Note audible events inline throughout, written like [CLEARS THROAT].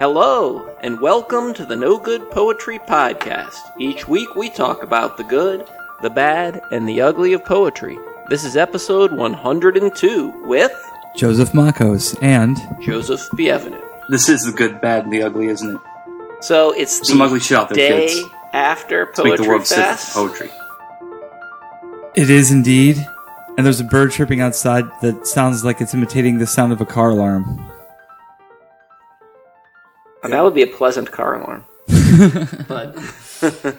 Hello, and welcome to the No Good Poetry Podcast. Each week we talk about the good, the bad, and the ugly of poetry. This is episode 102 with Joseph Makkos and Joseph Bienvenu. This is the good, bad, and the ugly, isn't it? So it's Some the ugly shit out there, day kids. after Let's make the Poetry world safe Fest. poetry. it is indeed. And there's a bird chirping outside that sounds like it's imitating the sound of a car alarm. That would be a pleasant car alarm. [LAUGHS] but, [LAUGHS]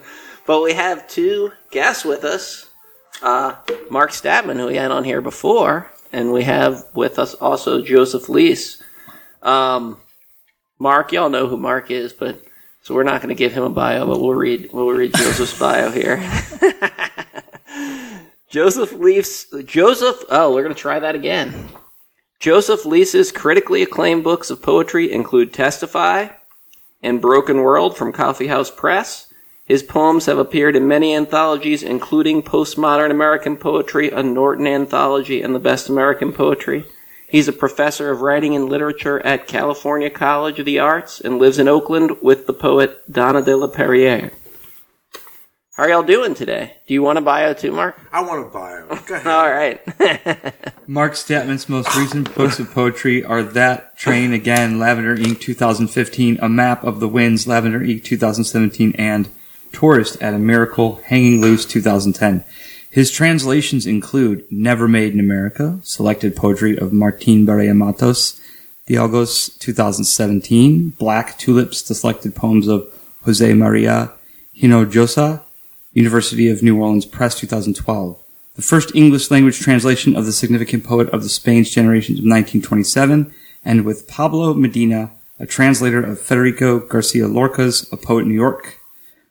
but we have two guests with us. Uh, Mark Statman, who we had on here before, and we have with us also Joseph Lease. Um, Mark, y'all know who Mark is, but so we're not going to give him a bio, but we'll read we'll read Joseph's bio here. [LAUGHS] Joseph Leafs Joseph. Oh, we're going to try that again. Joseph Lease's critically acclaimed books of poetry include Testify and Broken World from Coffee House Press. His poems have appeared in many anthologies, including Postmodern American Poetry, a Norton anthology, and the Best American Poetry. He's a professor of writing and literature at California College of the Arts and lives in Oakland with the poet Donna de la Perriere. How are y'all doing today? Do you want to buy a bio too, Mark? I want a bio. Go [LAUGHS] ahead. All right. [LAUGHS] Mark Statman's most recent books of poetry are That Train Again, Lavender Ink 2015, A Map of the Winds, Lavender Ink 2017, and Tourist at a Miracle, Hanging Loose 2010. His translations include Never Made in America, selected poetry of Martin Barea Mattos, Dialogos 2017, Black Tulips, the selected poems of Jose Maria Hinojosa, University of New Orleans Press 2012 the first English language translation of the significant poet of the Spain's generations of 1927, and with Pablo Medina, a translator of Federico Garcia Lorca's A Poet New York,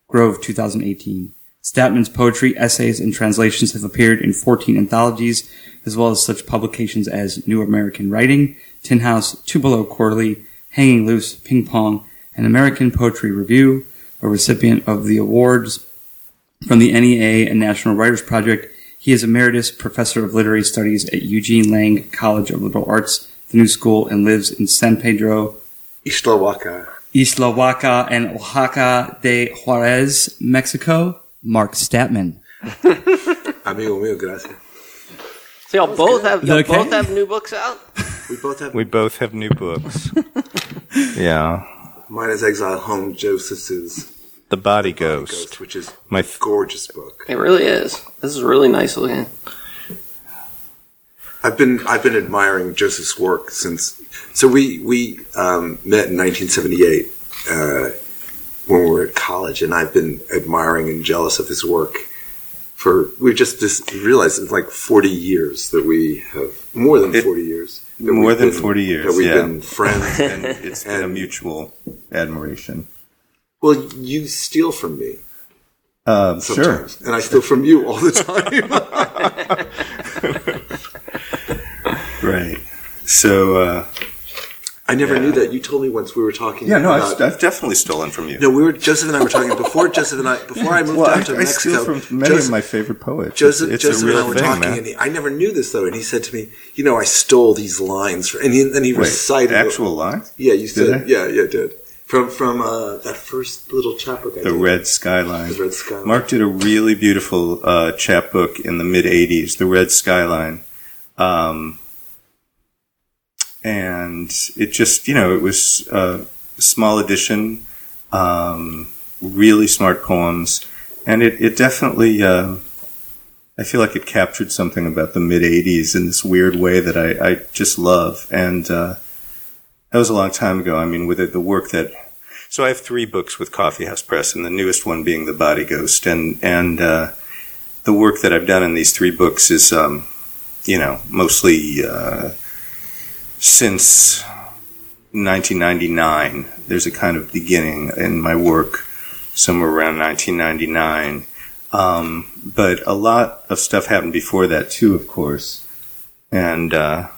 Grove 2018. Statman's poetry, essays, and translations have appeared in 14 anthologies, as well as such publications as New American Writing, Tin House, Tupelo Quarterly, Hanging Loose, Ping Pong, and American Poetry Review, a recipient of the awards from the NEA and National Writers Project. He is Emeritus Professor of Literary Studies at Eugene Lang College of Liberal Arts, the New School, and lives in San Pedro, Isla Ixtlahuaca, and Oaxaca de Juarez, Mexico. Mark Statman. [LAUGHS] Amigo mío, gracias. So y'all both have y'all okay? both have new books out. We both have. We both have new books. [LAUGHS] yeah. mine is Exile Home. Joseph's is The Body Ghost, Ghost. which is My a f- gorgeous book. It really is. This is really nice looking. I've been I've been admiring Joseph's work since. So we we um, met in 1978 uh, when we were at college, and I've been admiring and jealous of his work for. We just just realized it's like 40 years that we have more than It- 40 years. more than been- 40 years, that we've yeah. been friends. [LAUGHS] And it's been a mutual admiration. Well, you steal from me. Um, sure. sometimes, and I steal from you all the time. [LAUGHS] Right. So, uh, I never Yeah. knew that. You told me once we were talking. yeah, no, about, I've, I've definitely stolen from you. no, we were Joseph and I were talking before. Joseph and I before I [LAUGHS] moved well, I, to I Mexico. steal from many Joseph, of my favorite poets. Joseph, it's, it's Joseph a real and I were thing, talking, man. and he, I never knew this though. And he said to me, "You know, I stole these lines," and he, then he Wait, recited actual lines? Yeah, you Did said, I? yeah, yeah, did from from uh, that first little chapbook. I The did. Red Skyline. The Red Skyline. Mark did a really beautiful uh, chapbook in the mid '80s, The Red Skyline, um, and it just you know it was a small edition, um, really smart poems, and it it definitely. Uh, I feel like it captured something about the mid '80s in this weird way that I, I just love, and uh, that was a long time ago. I mean, with it, the work that so I have three books with Coffee House Press, and the newest one being The Body Ghost, and and uh, the work that I've done in these three books is, um, you know, mostly uh, since 1999. There's a kind of beginning in my work somewhere around 1999, um, but a lot of stuff happened before that too, of course, and uh,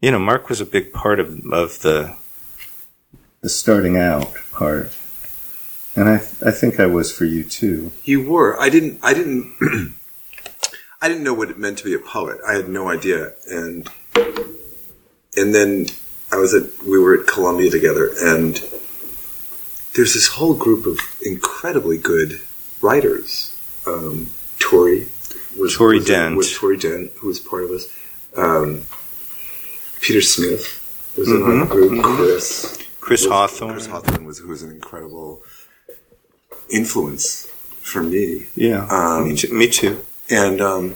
you know, Mark was a big part of of the the starting out part. And I, I think I was for you too. You were. I didn't. I didn't. [CLEARS THROAT] I didn't know what it meant to be a poet. I had no idea. And and then I was at. We were at Columbia together, and there's this whole group of incredibly good writers. Um, Tori was Tori was, Dent. was Tori Dent, who was part of us. Um, Peter Smith was in Mhm, our group. mhm. Chris Chris was- Hawthorne. Chris Hawthorne was who was an incredible influence for me. Yeah, Um, me, too, me too. and um,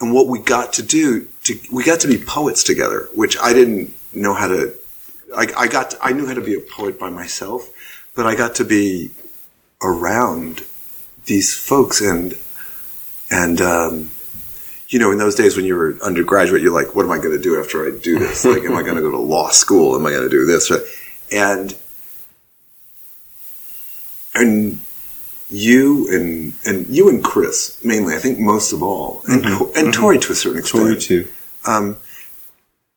and what we got to do, to, we got to be poets together, which I didn't know how to. I, I got, to- I knew how to be a poet by myself, but I got to be around these folks, and and um, you know, in those days when you were undergraduate, you're like, what am I going to do after I do this? [LAUGHS] Like, am I going to go to law school? Am I going to do this? And and you and and you and Chris mainly, I think most of all, and Mhm. and Tori to a certain extent, Tori too. um,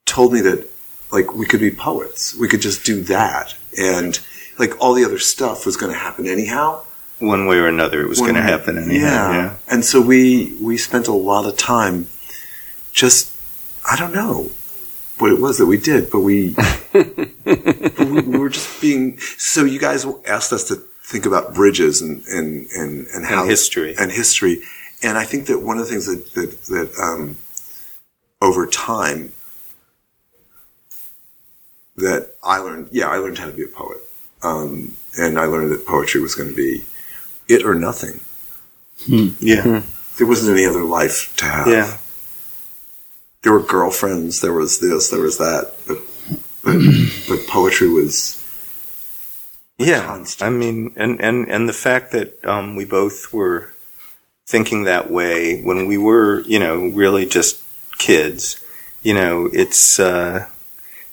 told me that like we could be poets, we could just do that, and like all the other stuff was going to happen anyhow. One way or another, it was going to happen anyhow. Yeah. and so we we spent a lot of time just I don't know what it was that we did, but we [LAUGHS] we, we were just being. So you guys asked us to think about bridges and and and and how history. and history, and I think that one of the things that that, that um, over time that I learned, yeah, I learned how to be a poet, um, and I learned that poetry was going to be it or nothing. Yeah. There wasn't any other life to have. Yeah. There were girlfriends. There was this. There was that. But but, [CLEARS THROAT] but poetry was Yeah, constant. I mean, and and and the fact that um, we both were thinking that way when we were, you know, really just kids. You know, it's uh,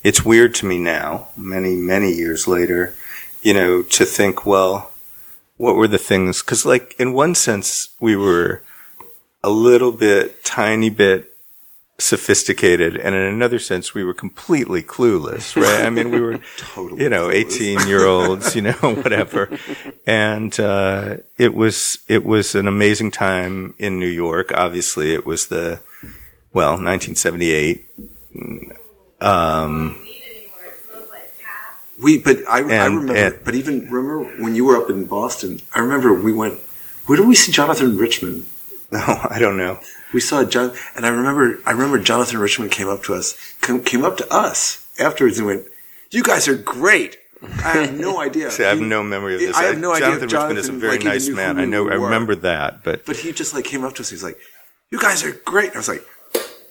it's weird to me now, many many years later. You know, to think, well, what were the things? Because, like, in one sense, we were a little bit, tiny bit sophisticated, and in another sense, we were completely clueless, right? I mean, we were [LAUGHS] totally, you know, 18 year olds, you know, [LAUGHS] whatever. And, uh, it was, it was an amazing time in New York. Obviously, it was the, well, 1978. Um, We, but I, I remember. and- but even remember when you were up in Boston. I remember we went. Where did we see Jonathan Richman? [LAUGHS] no, I don't know. We saw John, and I remember. I remember Jonathan Richman came up to us. Came, came up to us afterwards and went, "You guys are great." I have no [LAUGHS] idea. See, I have He- no memory of this. I have no idea Jonathan Richman is a very like, nice man. I know, I remember that, but But he just like came up to us. He's like, "You guys are great." I was like,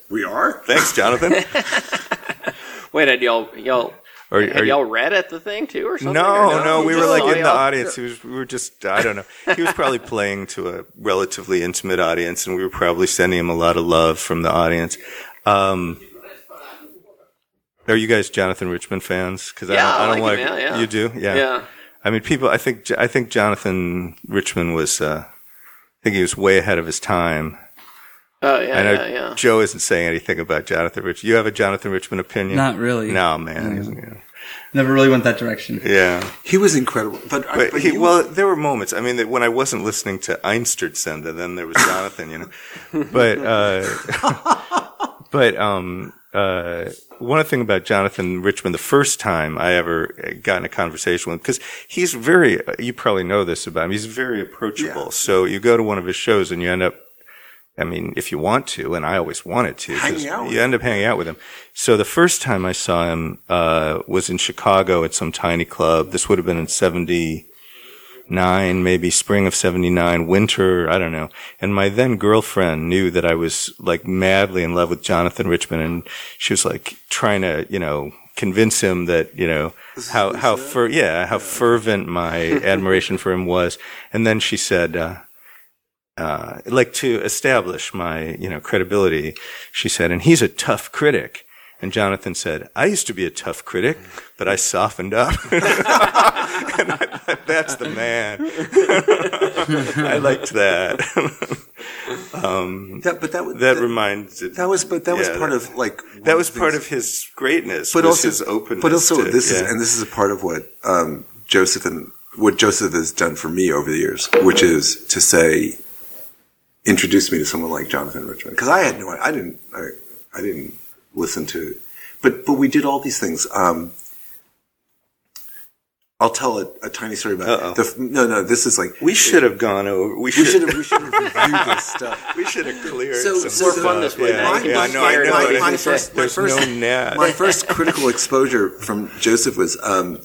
"We are." thanks, Jonathan. [LAUGHS] Wait, had y'all y'all Or, or- y'all read at the thing too, or something? No, or no, we You were like in the audience. He was, we were just, I don't know. He was probably [LAUGHS] playing to a relatively intimate audience, and we were probably sending him a lot of love from the audience. Um, are you guys Jonathan Richman fans? Because Yeah, I I don't, I don't like him, yeah, yeah. You do, yeah. Yeah. I mean, people. I think, I think Jonathan Richman was. Uh, I think he was way ahead of his time. Oh yeah, I know yeah, yeah. Joe isn't saying anything about Jonathan Richman. You have a Jonathan Richman opinion? Not really. No, man. No. He's- Never really went that direction. Yeah. He was incredible. But, But, but he, you- well, there were moments. I mean, that when I wasn't listening to Einstürzende, then there was Jonathan, you know. But, uh, [LAUGHS] but, um, uh, one thing about Jonathan Richman, the first time I ever got in a conversation with him, because he's very, you probably know this about him, he's very approachable. Yeah. So you go to one of his shows and you end up, I mean, if you want to, and I always wanted to, 'cause Hanging out with you end up hanging out with him. So the first time I saw him uh, was in Chicago at some tiny club. This would have been in '79, maybe spring of '79, winter, I don't know. And my then girlfriend knew that I was like madly in love with Jonathan Richman, and she was like trying to, you know, convince him that you know how how fer- yeah how fervent my admiration for him was. And then she said. Uh, uh, like to establish my, you know, credibility, she said, and he's a tough critic. And Jonathan said, I used to be a tough critic, but I softened up. [LAUGHS] and I thought, that's the man. [LAUGHS] I liked that. [LAUGHS] um, that, but that was that reminds that was but that was part that- of like that was part of his greatness, but also his openness. But also, to- this is and this is a part of what um, Joseph and what Joseph has done for me over the years, which is to say, introduce me to someone like Jonathan Richman because I had no, I didn't, I, I didn't listen to, but but we did all these things. Um, I'll tell a, a tiny story about Uh-oh. The, no, no, this is like We should have gone over. We we should should have we should have reviewed this stuff. [LAUGHS] We should have cleared So- some so- stuff. More fun this way, Yeah, thank yeah, I know. I know. of it. it. my There's first, my first, no net. my first critical exposure from Joseph was um,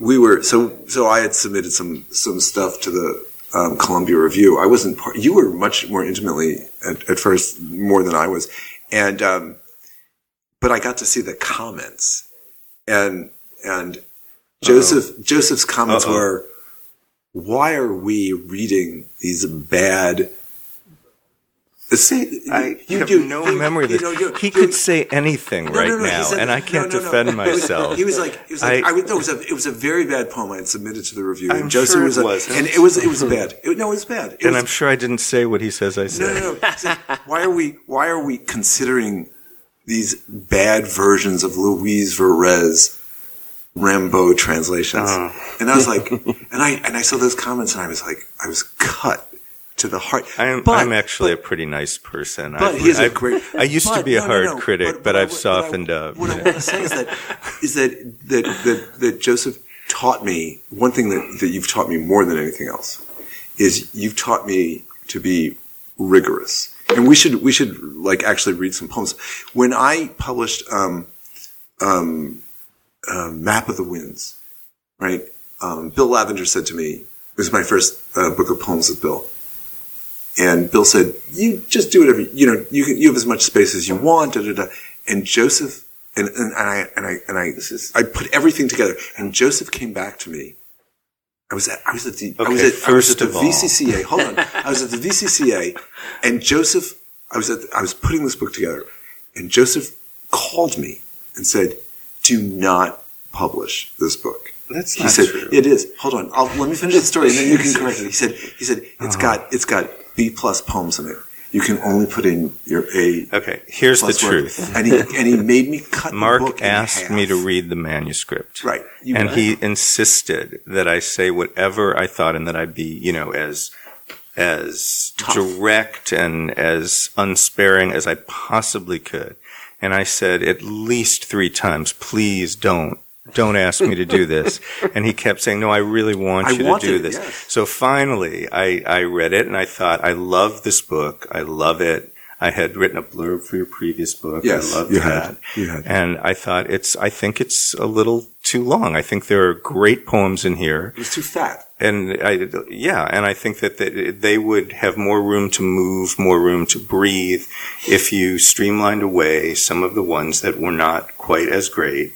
we were so so I had submitted some some stuff to the um, Columbia Review. I wasn't part. You were much more intimately at, at first more than I was, and um, but I got to see the comments, and and Joseph Joseph's comments Uh-oh. were, "Why are we reading these bad?" Say, I you have do- no you- memory of you know, he could say anything no, right no, no, now, said- and I can't defend It myself. He was like, he was like, I- I, no, it was a, it was a very bad poem I had submitted to the review. I'm and Joseph sure it was, a- was. and it was, it was bad. It, no, it was bad. It and was, I'm sure I didn't say what he says I said. no, no. Said, why are we, why are we considering these bad versions of Louise Varèse Rimbaud translations? Oh. And I was like, and I, and I saw those comments and I was like, I was cut to the heart. I'm, But- I'm actually but- a pretty nice person. but I've- he's a great. I used to be a no, no, hard no. critic, but, I- I've what I- softened up. What I want to say is that is that that that, that Joseph taught me one thing that, that you've taught me more than anything else is you've taught me to be rigorous. And we should we should like actually read some poems. When I published um, um, uh, Map of the Winds, right? Um, Bill Lavender said to me, it was my first uh, book of poems with Bill. And Bill said, "You just do whatever you know. You can you have as much space as you want." Da, da, da. And Joseph and, and, and I and I and I I put everything together. And Joseph came back to me. I was at I was at the I was Okay, at, I was first at the all- VCCA. [LAUGHS] Hold on, I was at the VCCA, and Joseph. I was at I was putting this book together, and Joseph called me and said, "Do not publish this book." That's He not said, true. "It is." Hold on, I'll, let me finish the story, and then you can correct it. He said, "He said it's uh-huh. got it's got B plus poems in it. You can only put in your A." Okay, here's the plus work." truth. And he and he made me cut. the book Mark asked me to read the manuscript. Right. You and bet. he insisted that I say whatever I thought and that I be, you know, as as direct and as unsparing as I possibly could. And I said at least three times, please don't. Don't ask me to do this. [LAUGHS] And he kept saying, no, I really want I you to do it, this. yes. So finally, I, I read it and I thought, I love this book. I love it. I had written a blurb for your previous book. Yes, I loved you that. had. You had. And I thought it's, I think it's a little too long. I think there are great poems in here. It's too fat. And I, yeah, and I think that they would have more room to move, more room to breathe if you streamlined away some of the ones that were not quite as great.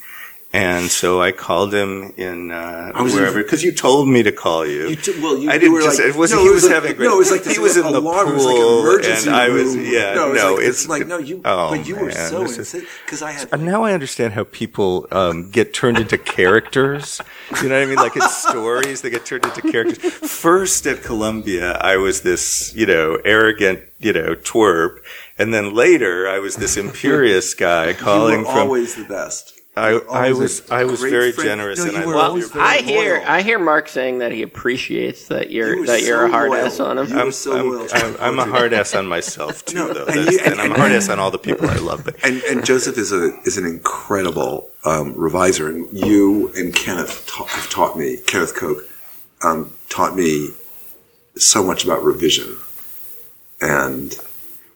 And so I called him in uh, wherever because you told me to call you. You t- well, you- I didn't were just. like- it was no, he was, was like- having a great. no, it was like he was in the alarm, pool, it was like an emergency and I was room. yeah. No, no, like- it's it's like no, you. Oh, but you were man, so this because I had. Now I understand how people um, get turned into characters. You know what I mean? Like in stories, they get turned into characters. First at Columbia, I was this, you know, arrogant, you know, twerp, and then later I was this imperious guy [LAUGHS] calling were from. always the best. I, You I was a I was very friend. generous, No, and I were Well, very I hear loyal. I hear Mark saying that he appreciates that You you're were that you're so a hard loyal. ass on him. You- I'm, so I'm, I'm, I'm a [LAUGHS] hard ass on myself too, No, though. and That's- you- and, and- I'm a hard ass on all the people I love. But And, and Joseph is a is an incredible um, reviser, and you and Kenneth ta- have taught me. Kenneth Koch um, taught me so much about revision, and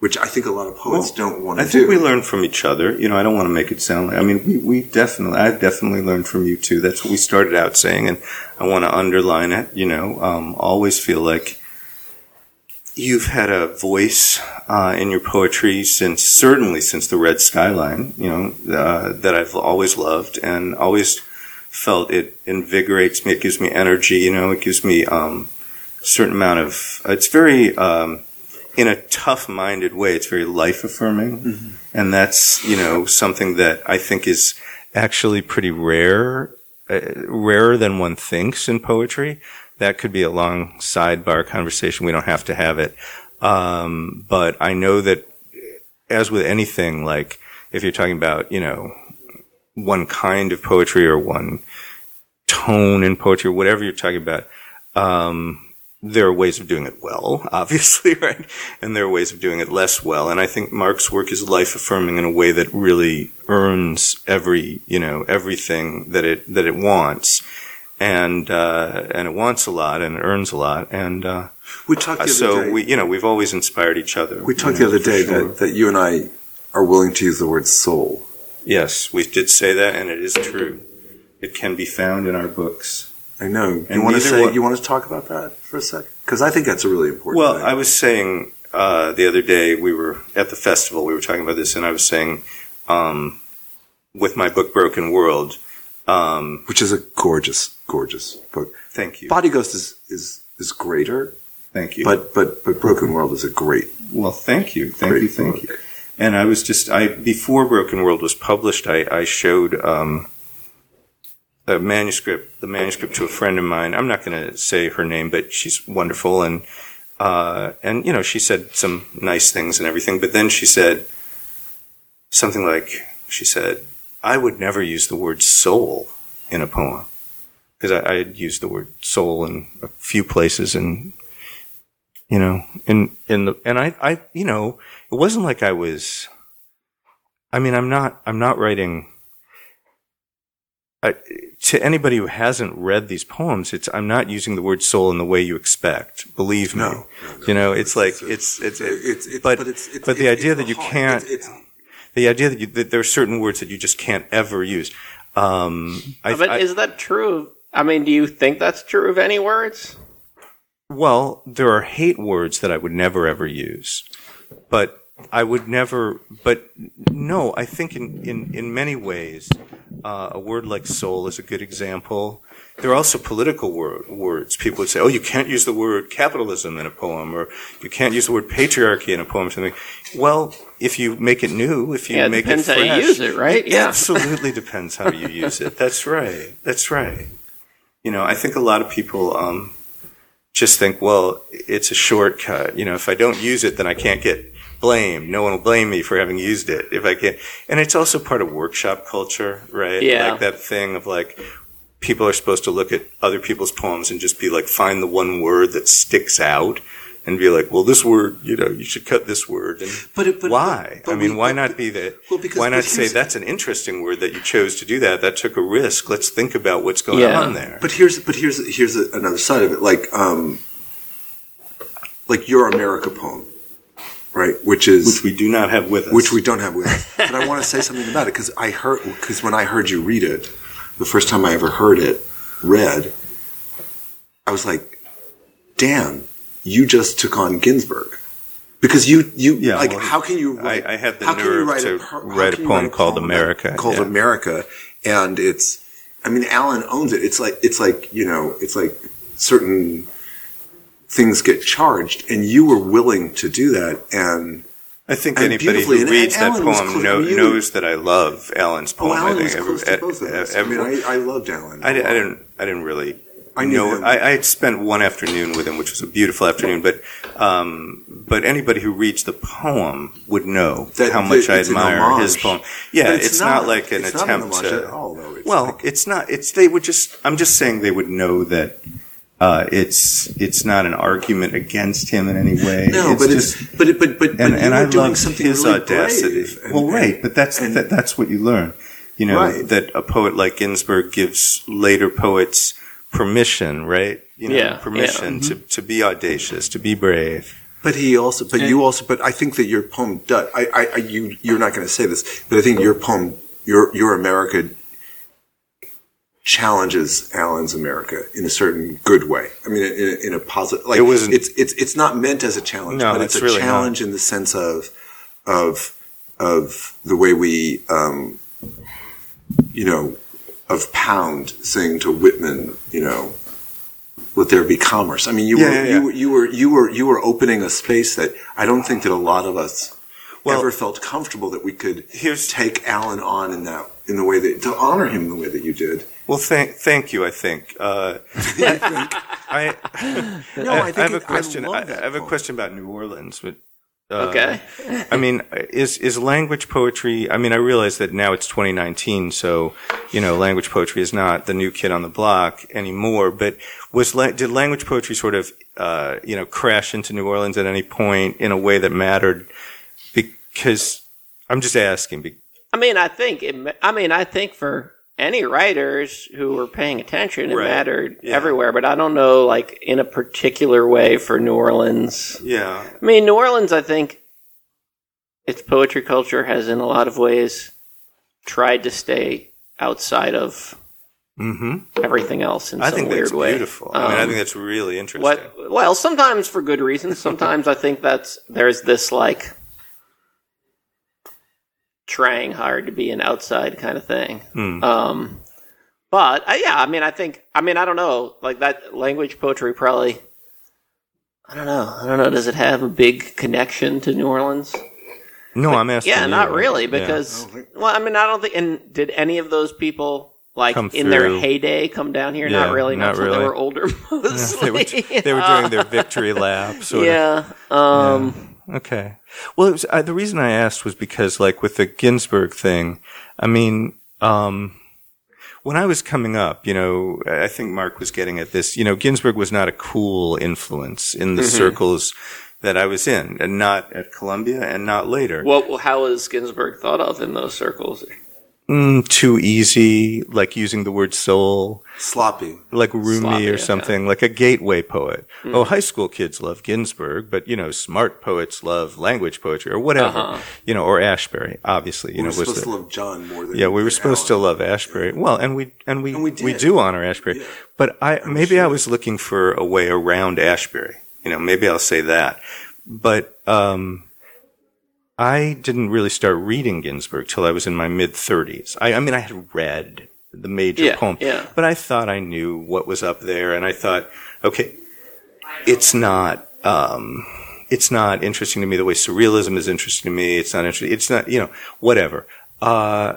which I think a lot of poets don't want to do. I think do. we learn from each other. You know, I don't want to make it sound like, I mean, we, we definitely, I've definitely learned from you too. That's what we started out saying, and I want to underline it. You know, um, always feel like you've had a voice uh, in your poetry since, certainly since the Red Skyline, you know, uh, that I've always loved and always felt it invigorates me. It gives me energy, you know, it gives me um, a certain amount of, it's very, um, in a tough minded way, it's very life affirming. And that's, you know, something that I think is actually pretty rare, uh, rarer than one thinks in poetry. That could be a long sidebar conversation. We don't have to have it. Um, but I know that as with anything, like if you're talking about, you know, one kind of poetry or one tone in poetry, or whatever you're talking about, um, there are ways of doing it well, [LAUGHS] obviously, right? And there are ways of doing it less well. And I think Mark's work is life affirming in a way that really earns every, you know, everything that it, that it wants. and uh, and it wants a lot and it earns a lot, and uh, We talked the other so day. we you know we've always inspired each other. we talked you the other day sure. that, that you and I are willing to use the word soul. yes, we did say that, and it is true. It can be found in our books. I know. You And want to say? one- You want to talk about that for a second? Because I think that's a really important. Well, thing. I was saying uh, the other day we were at the festival. We were talking about this, and I was saying um, with my book Broken World. Um, which is a gorgeous, gorgeous book. thank you, Body Ghost is is is greater, thank you. but but but Broken World is a great, well, thank you, thank you, thank book. you. And I was just I before Broken World was published, I, I showed um, a manuscript, the manuscript to a friend of mine. I'm not going to say her name, but she's wonderful, and uh, and you know she said some nice things and everything. But then she said something like she said, "I would never use the word soul in a poem." Because I, I had used the word soul in a few places, and you know, in in the and I I you know, it wasn't like I was. I mean, I'm not I'm not writing. I, to anybody who hasn't read these poems, it's I'm not using the word soul in the way you expect. Believe me, No, no, no. you know, it's, like It's- it's it's, it's, it's but but it's, it's but the it's- idea it's that you heart. can't It's, it's, the idea that, you, that there are certain words that you just can't ever use. Um, I, but I- is that true? I mean, do you think that's true of any words? Well, there are hate words that I would never ever use, but I would never. But no, I think in in in many ways, uh, a word like soul is a good example. There are also political word, words. People would say, "Oh, you can't use the word capitalism in a poem, or you can't use the word patriarchy in a poem." Or something. Well, if you make it new, if you Yeah, it make depends how you use it, right? Yeah. absolutely [LAUGHS] depends how you use it. That's right. That's right. You know, I think a lot of people um, just think, well, it's a shortcut. You know, if I don't use it, then I can't get blamed. No one will blame me for having used it if I can't. And it's also part of workshop culture, right? Yeah. Like that thing of like, people are supposed to look at other people's poems and just be like, find the one word that sticks out. And be like, well, this word, you know, you should cut this word. And But it- but- why? but I mean, we- why but- not be that? Well, because- why not say that's an interesting word that you chose to do that? That took a risk. Let's think about what's going Yeah. on there. But here's but here's here's another side of it. Like um, like your America poem, right? Which is which we do not have with us. which we don't have with us. But I want to say something about it because I heard because when I heard you read it, the first time I ever heard it read, I was like, "Damn, you just took on Ginsberg." Because you, you Yeah, like, well, how can you? Write, I- I had the how can you nerve write to how write a can you poem called America, Called yeah. America, and it's. I mean, Allen owns it. It's like it's like you know, it's like certain things get charged, and you were willing to do that, and I think and anybody who reads that Allen poem know, knows that I love Allen's oh, poem. Allen I think close Every- to both of us. I mean, I, I loved Allen. I, di- I didn't. I didn't really. I know. I, I had spent one afternoon with him, which was a beautiful afternoon. But, um, but anybody who reads the poem would know That- how much that I admire his poem. Yeah, it's, it's not, not- like an it's not an attempt to. at all, though. It's well, like- it's not. It's they would just. I'm just saying they would know that. Uh, it's it's not an argument against him in any way. No, it's but just, it's but but but, but and, and I doing love something his really audacity. brave and- well, right, but that's and- that, that's what you learn. You know Right. that a poet like Ginsberg gives later poets permission, right? You know, Yeah, permission to, to be audacious, to be brave. But he also, but you also, but I think that your poem does. I, I, I you, you're not going to say this, but I think your poem, your, your America, challenges Allen's America in a certain good way. I mean, in, a- in a positive. Like It wasn't- It's it's it's not meant as a challenge, No, but it's, it's a really challenge in the sense of of of the way we, um, you know, of Pound saying to Whitman, you know. Let there be commerce. I mean, you Yeah, were yeah, yeah. you were you were you were you were opening a space that I don't think that a lot of us Well- ever felt comfortable that we could Here's- take Allen on in that in the way that to honor him in the way that you did. Well, thank thank you. I think. Uh, [LAUGHS] I, No, I, I think have a question. I, that I have a question about New Orleans. But, uh, Okay. I mean, is is language poetry? I mean, I realize that now it's 2019, so you know, language poetry is not the new kid on the block anymore. But was did language poetry sort of uh, you know crash into New Orleans at any point in a way that mattered? Because I'm just asking. be- I mean, I think it. I mean, I think for any writers who were paying attention. It Right. mattered Yeah. everywhere, but I don't know, like in a particular way for New Orleans. Yeah. I mean, New Orleans, I think its poetry culture has, in a lot of ways, tried to stay outside of hmm everything else in I some think weird that's way. beautiful. I mean, I Um, think that's really interesting. What? Well, sometimes for good reasons. Sometimes I think that's there's this like trying hard to be an outside kind of thing. Hmm. Um, but uh, yeah, I mean, I think I mean I don't know, like that language poetry probably. I don't know. I don't know. Does it have a big connection to New Orleans? No, I'm asking. Yeah, you. not really, Yeah. because well, I mean, I don't think. And did any of those people like Come in their heyday come down here? Yeah, not really. not until [LAUGHS] They were older mostly. they were they were doing their [LAUGHS] victory lap. Sort of. yeah. Um, Okay. Well, it was, uh, the reason I asked was because, like, with the Ginsberg thing, I mean, um, when I was coming up, you know, I think Mark was getting at this, you know, Ginsberg was not a cool influence in the circles that I was in, and not at Columbia, and not later. What? How was Ginsberg thought of in those circles? Mm, too easy, like using the word soul, Sloppy. like Rumi Sloppy, or okay. something, like a gateway poet. Oh, high school kids love Ginsberg, but you know, smart poets love language poetry or whatever, Uh-huh. you know, or Ashbery, obviously, you We know, were supposed the- to love John more than yeah, we were than supposed to Allen. love Ashbery. Well, and we and we And we we do honor Ashbery, but I maybe I was looking for a way around Ashbery. You know, maybe I'll say that. But um, I didn't really start reading Ginsberg till I was in my mid thirties. I, I mean, I had read the major Yeah, poem, yeah. but I thought I knew what was up there, and I thought, okay, it's not. Um, it's not interesting to me the way surrealism is interesting to me. It's not interesting. It's not, you know, whatever. Uh,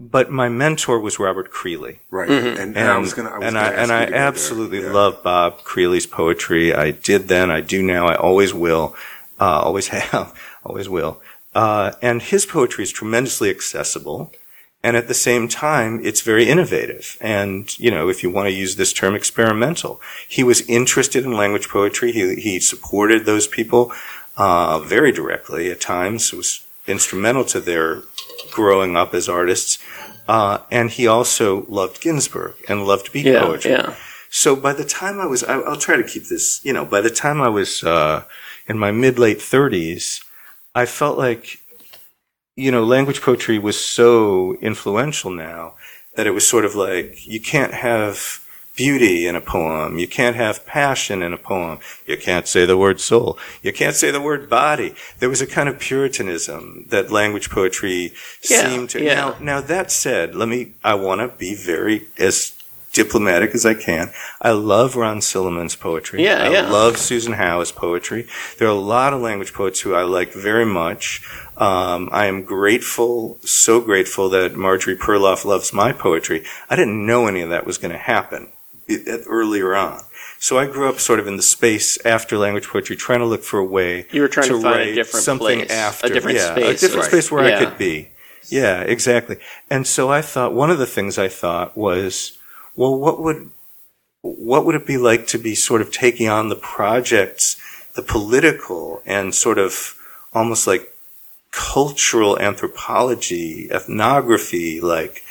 but my mentor was Robert Creeley. Right. Mm-hmm. And, and, And, I was going to. and I, and I absolutely yeah. love Bob Creeley's poetry. I did then, I do now, I always will, uh, always [LAUGHS] have, always will. Uh, and his poetry is tremendously accessible. And at the same time, it's very innovative. And, you know, if you want to use this term, experimental. He was interested in language poetry. He, he supported those people, uh, very directly at times. It was instrumental to their growing up as artists. Uh, and he also loved Ginsberg and loved beat Yeah, poetry. yeah. So by the time I was, I, I'll try to keep this, you know, by the time I was uh, in my mid late 30s, I felt like, you know, language poetry was so influential now that it was sort of like you can't have beauty in a poem, you can't have passion in a poem, you can't say the word soul, you can't say the word body. There was a kind of puritanism that language poetry Yeah, seemed to. yeah. Now, now that said, let me. I want to be very as diplomatic as I can. I love Ron Silliman's poetry. Yeah, I yeah. love Susan Howe's poetry. There are a lot of language poets who I like very much. Um, I am grateful, so grateful that Marjorie Perloff loves my poetry. I didn't know any of that was going to happen earlier on. So I grew up sort of in the space after language poetry, trying to look for a way You were trying to find a different something place, a different yeah, space. a different Right. space where I could be. Yeah, exactly. And so I thought one of the things I thought was, well, what would what would it be like to be sort of taking on the projects, the political and sort of almost like cultural anthropology, ethnography, like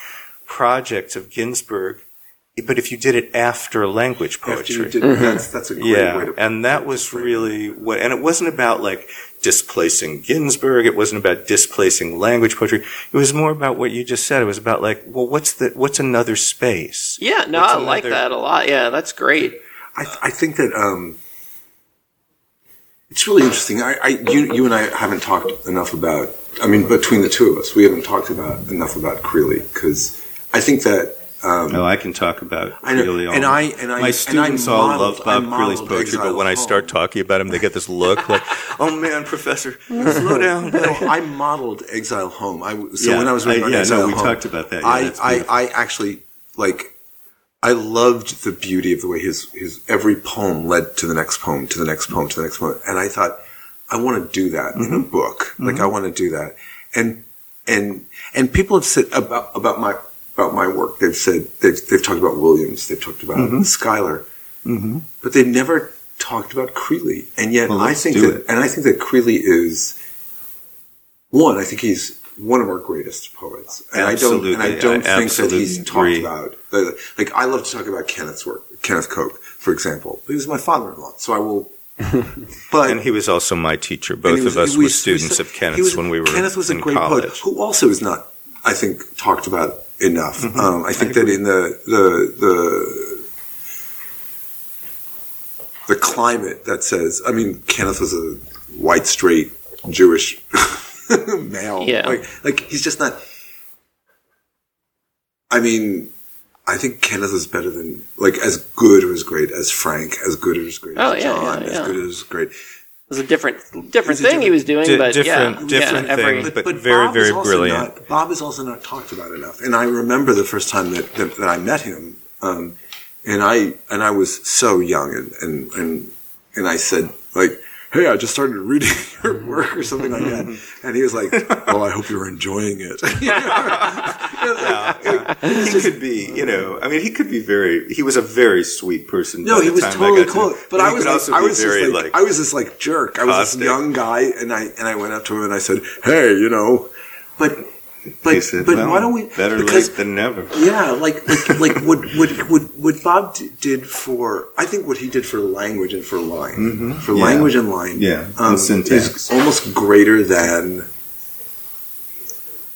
projects of Ginsberg, but if you did it after language After poetry. you did, Mm-hmm. that's, that's a great way Yeah, to and that was really what, and it wasn't about like displacing Ginsberg. It wasn't about displacing language poetry. It was more about what you just said. It was about like, well, what's the, what's another space? Yeah, no, What's I like another- that a lot. Yeah, that's great. I, I think that um, it's really interesting. I, I, you, you and I haven't talked enough about. I mean, between the two of us, we haven't talked about enough about Creeley because I think that. Um, Oh, I can talk about I know, Creeley all and I- and I- my and students I all modeled- love Bob Creeley's poetry, but Exile when I start talking about him, they get this look like, [LAUGHS] "Oh man, Professor, [LAUGHS] slow down." no, I modeled Exile Home. I w- so Yeah, when I was I- reading on yeah, no, we Home, talked about that. Yeah, I, I. I actually like. I loved the beauty of the way his his every poem led to the next poem, to the next poem, to the next poem, and I thought, I want to do that in a Mm-hmm. book. Like I want to do that, and and and people have said about about my about my work. They've said they've they've talked about Williams, they've talked about Mm-hmm. Schuyler, but they've never talked about Creeley. And yet, Well, I think that, it. and I think that Creeley is one. I think he's one of our greatest poets, and I don't, and I don't I think that he's absolutely talked about. uh, Like I love to talk about Kenneth's work, Kenneth Koch, for example. He was my father-in-law, so I will. [LAUGHS] But And he was also my teacher. Both was- of us he were students he of Kenneth's was- when we were Kenneth was in a great college. poet who also is not, I think, talked about enough. Mm-hmm. Um, I think that in the the the the climate that says, I mean, Kenneth was a white, straight, Jewish [LAUGHS] male. Yeah. Like, like he's just not. I mean, I think Kenneth was better than like as good or as great as Frank, as good or as great Oh, as yeah, John, yeah, as good or as great. It was a different different It's a thing he was doing, Di- but different- yeah, different yeah, every, thing. but very, Bob very also brilliant. Not, Bob is also not talked about enough. And I remember the first time that, that, that I met him, um, and I and I was so young, and and and, and I said like. Hey, I just started reading [LAUGHS] your mm-hmm. work or something like that. Mm-hmm. And he was like, Well, [LAUGHS] oh, I hope you're enjoying it. [LAUGHS] Yeah, he could be, you know, I mean, he could be very. He was a very sweet person. No, he was totally cool. But I was like, I was very just like, I was this like jerk. I was caustic. this young guy, and I and I went up to him and I said, "Hey, you know," but but said, but well, why don't we? better because late than never? yeah, like like like what what what what Bob did for I think what he did for language and for line for Mm-hmm. Yeah. language and line Yeah, um, and syntax. is almost greater than.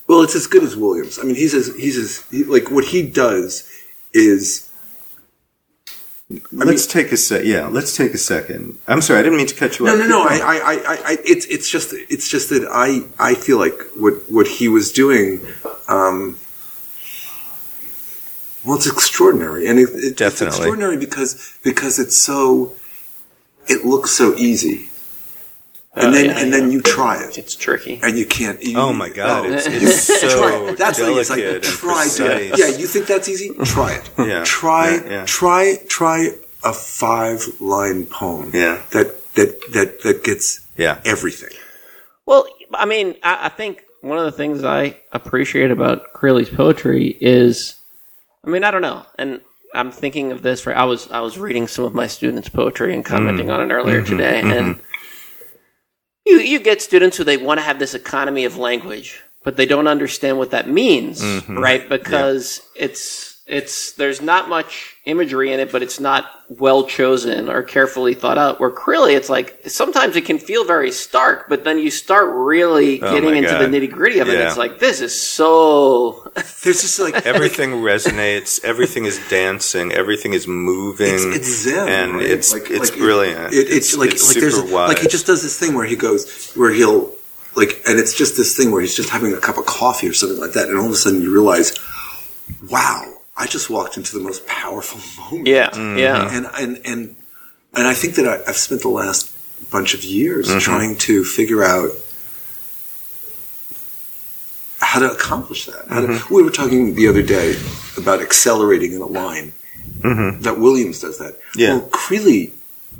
Well, it's as good as Williams. I mean, he's as he's as he, like what he does is. Let's take a sec. Yeah, let's take a second. I'm sorry, I didn't mean to cut you No, off. no, no. Keep I. I, I, I, it's, it's just, it's just that I, I feel like what, what he was doing, um, well, it's extraordinary, and it, it, it's extraordinary because because it's so, it looks so easy, and Oh, then yeah, and then you try it, it's tricky. and you can't. You, Oh my God, oh. it's, it's so Try. That's what delicate it's like. and Try to, precise. yeah. You think that's easy? Try it. [LAUGHS] Yeah. Try, Yeah, yeah. try, try a five line poem. Yeah. That that that that gets Yeah. everything. Well, I mean, I, I think one of the things I appreciate about Creeley's poetry is, I mean, I don't know, and I'm thinking of this. Right, I was I was reading some of my students' poetry and commenting mm. on it earlier mm-hmm. today, and mm-hmm. You you get students who they want to have this economy of language, but they don't understand what that means, mm-hmm. right? Because it's it's there's not much imagery in it, but it's not well chosen or carefully thought out. Where Creeley, it's like sometimes it can feel very stark, but then you start really Oh getting my into God. the nitty gritty of it. Yeah. It's like this is so [LAUGHS] There's just like [LAUGHS] Everything resonates. Everything is dancing. Everything is moving. it's, it's zen, and right? it's Like- it's like brilliant. It, it's, like it's like there's wise. like he just does this thing where he goes where he'll like, and it's just this thing where he's just having a cup of coffee or something like that, and all of a sudden you realize, wow, I just walked into the most powerful [LAUGHS] moment. yeah Mm-hmm. yeah. and and and and I think that I, I've spent the last bunch of years Mm-hmm. trying to figure out how to accomplish that. How Mm-hmm. to, we were talking the other day about accelerating in a line. That Williams does that. Mm-hmm. Yeah. Well, Creeley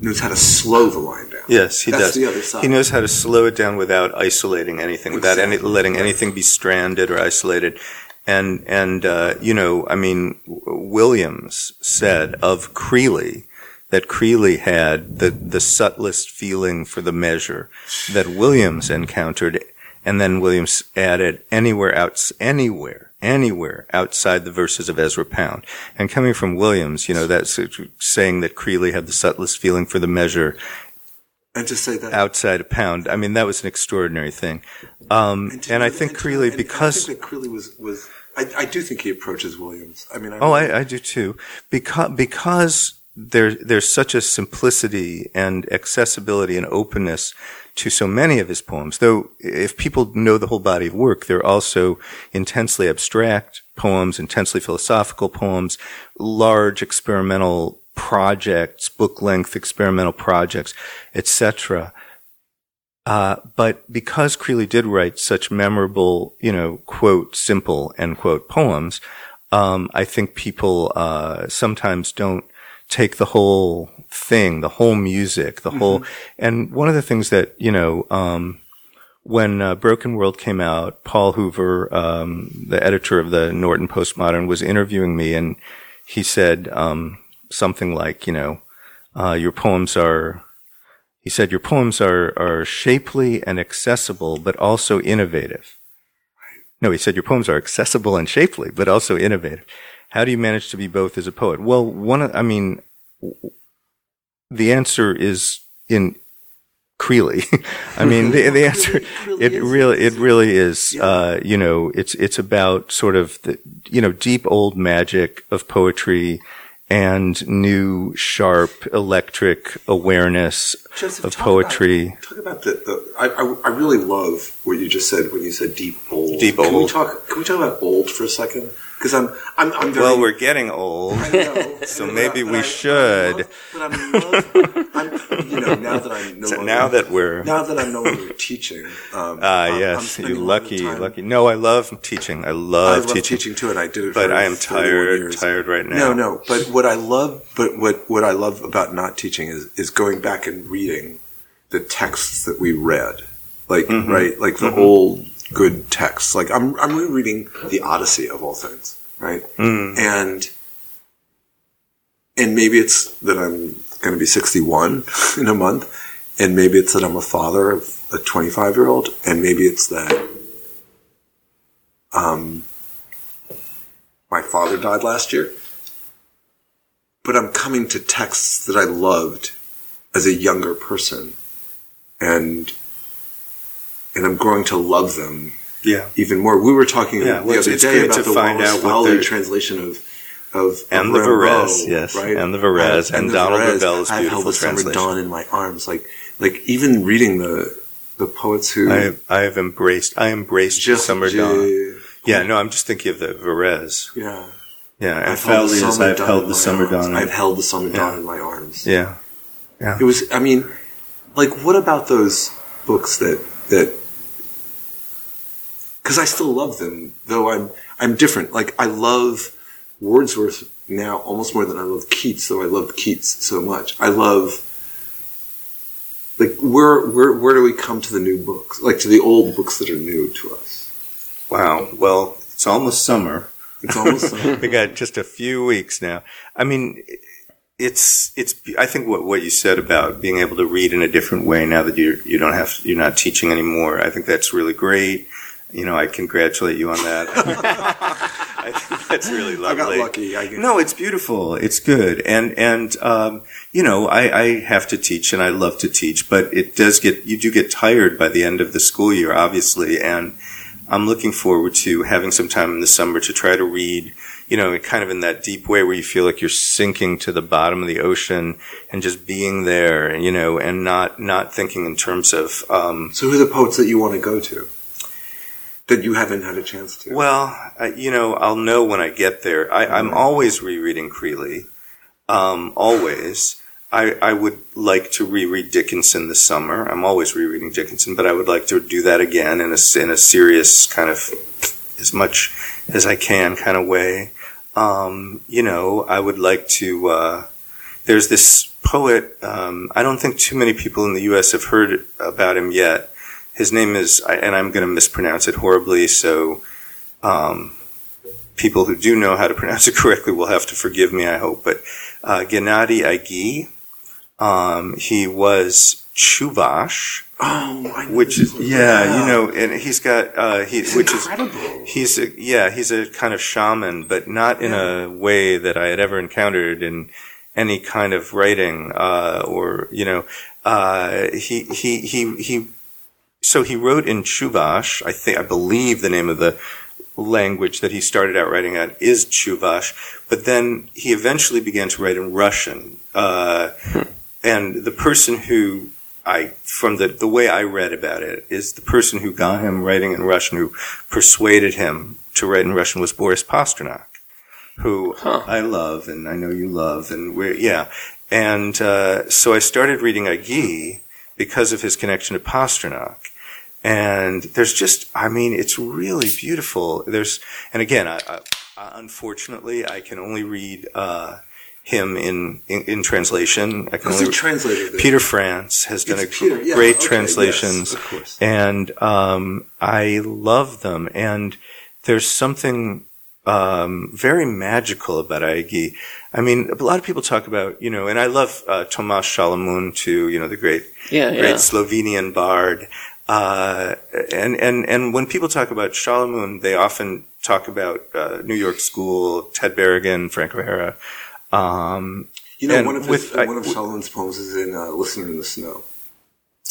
knows how to slow the line down. Yes, he That's does. the other side. He knows how to slow it down without isolating anything, without any, letting anything be stranded or isolated. And and uh, you know, I mean, Williams said of Creeley that Creeley had the the subtlest feeling for the measure that Williams encountered, and then Williams added anywhere outs anywhere anywhere outside the verses of Ezra Pound. And coming from Williams, you know, that's saying that Creeley had the subtlest feeling for the measure And to say that. outside a pound. I mean, that was an extraordinary thing. Um, to- and I think Creeley, and because I think that Creeley was was. I, I do think he approaches Williams. I mean, I oh, I, I do too, because because there there's such a simplicity and accessibility and openness to so many of his poems. Though, if people know the whole body of work, they're also intensely abstract poems, intensely philosophical poems, large experimental projects, book length experimental projects, etc. Uh, but because Creeley did write such memorable, you know, quote, simple, end quote poems, um, I think people, uh, sometimes don't take the whole thing, the whole music, the whole, and one of the things that, you know, um, when uh, Broken World came out, Paul Hoover, um, the editor of the Norton Postmodern, was interviewing me, and he said um, something like, you know, uh, your poems are, he said, your poems are are shapely and accessible, but also innovative. No, he said your poems are accessible and shapely, but also innovative. How do you manage to be both as a poet? Well, one, of, I mean, the answer is in Creeley. [LAUGHS] I mean, the, the answer, it really, it really is, uh, you know, it's, it's about sort of the, you know, deep old magic of poetry and new, sharp, electric awareness Joseph, of talk poetry. About, talk about the. the I, I, I really love what you just said when you said deep old. Deep Can we talk? Can we talk about old for a second? Because I'm, I'm, I'm very. well, we're getting old. I know. So maybe we I- should. But I'm, love, I'm, you know, now that I'm no So longer, now that we're, now that I'm no longer teaching. Um, ah, yes, you a lot of lucky, lucky. No, I love teaching. I I love, love teaching. teaching. too, and I do it. But I am 31 tired, tired right now. No, no. But what I love, but what what I love about not teaching is is going back and reading the texts that we read, like Mhm. right, like the Mhm. old good texts. Like I'm I'm rereading the Odyssey of all things, right? Mm. And and maybe it's that I'm going to be 61 [LAUGHS] in a month, and maybe it's that I'm a father of a 25 year old, and maybe it's that um, my father died last year. But I'm coming to texts that I loved as a younger person, and and I'm growing to love them Yeah. even more. We were talking Yeah, the other day about to the find Wallace out what Fowlie translation of of And of the Varèse, yes, right? and the Varèse, and the Donald Varèse. Ravel's I've held beautiful the summer dawn in my arms, like like even reading the the poets who I have, I have embraced, I embraced just Summer j- Dawn. Yeah, no, I'm just thinking of the Varèse. yeah. Yeah, and I've held is I've held the Summer. Dawn. I've held the summer Yeah. dawn in my arms. Yeah. yeah. It was. I mean, like, what about those books that that? Because I still love them, though I'm I'm different. Like I love Wordsworth now almost more than I love Keats, though I loved Keats so much. I love. Like where where where do we come to the new books? Like to the old books that are new to us. Wow. Well, it's almost summer. It's almost like, [LAUGHS] we got just a few weeks now. I mean, it's it's. I think what what you said about being able to read in a different way now that you you don't have you're not teaching anymore. I think that's really great. You know, I congratulate you on that. [LAUGHS] [LAUGHS] I think that's really lovely. I got lucky. I No, it's beautiful. It's good, and and um, you know, I, I have to teach, and I love to teach, but it does get you do get tired by the end of the school year, obviously, and I'm looking forward to having some time in the summer to try to read, you know, kind of in that deep way where you feel like you're sinking to the bottom of the ocean and just being there, you know, and not not thinking in terms of. Um, So who are the poets that you want to go to? That you haven't had a chance to. Well, you know, I'll know when I get there. I, I'm always rereading Creeley. Um, always. I, I would like to reread Dickinson this summer. I'm always rereading Dickinson, but I would like to do that again in a, in a serious kind of, as much as I can kind of way. Um, you know, I would like to, uh, there's this poet, um, I don't think too many people in the U.S. have heard about him yet. His name is, and I'm going to mispronounce it horribly, so um, people who do know how to [LAUGHS] pronounce it correctly will have to forgive me, I hope. But uh, Gennady Aigi, um, he was Chuvash, oh, which is yeah, you know, and he's got uh, he, It's which is. He's a, yeah, he's a kind of shaman, but not in a way that I had ever encountered in any kind of writing, uh, or, you know, uh, he, he, he, he, so he wrote in Chuvash, I think, I believe the name of the language that he started out writing at is Chuvash, but then he eventually began to write in Russian. Uh, and the person who I, from the, the way I read about it, is the person who got him writing in Russian, who persuaded him to write in Russian was Boris Pasternak, who Huh. I love and I know you love, and we're, yeah. And uh, so I started reading Aigi because of his connection to Pasternak. And there's just, I mean, it's really beautiful. There's, and again, I, I, unfortunately, I can only read uh, him in, in in translation. I can Who's only the translator? there? Peter France has done a Peter, yeah, great okay, translations, yes, of course. and um, I love them. And there's something um, very magical about Aigi. I mean, a lot of people talk about, you know, and I love uh, Tomas Šalamun too. You know, the great, Yeah, great yeah. Slovenian bard. Uh, and, and, and when people talk about Šalamun, they often talk about uh, New York School, Ted Berrigan, Frank O'Hara. Um, You know, one of his, with- I- one of Šalamun's poems is in uh, "Listener in the Snow."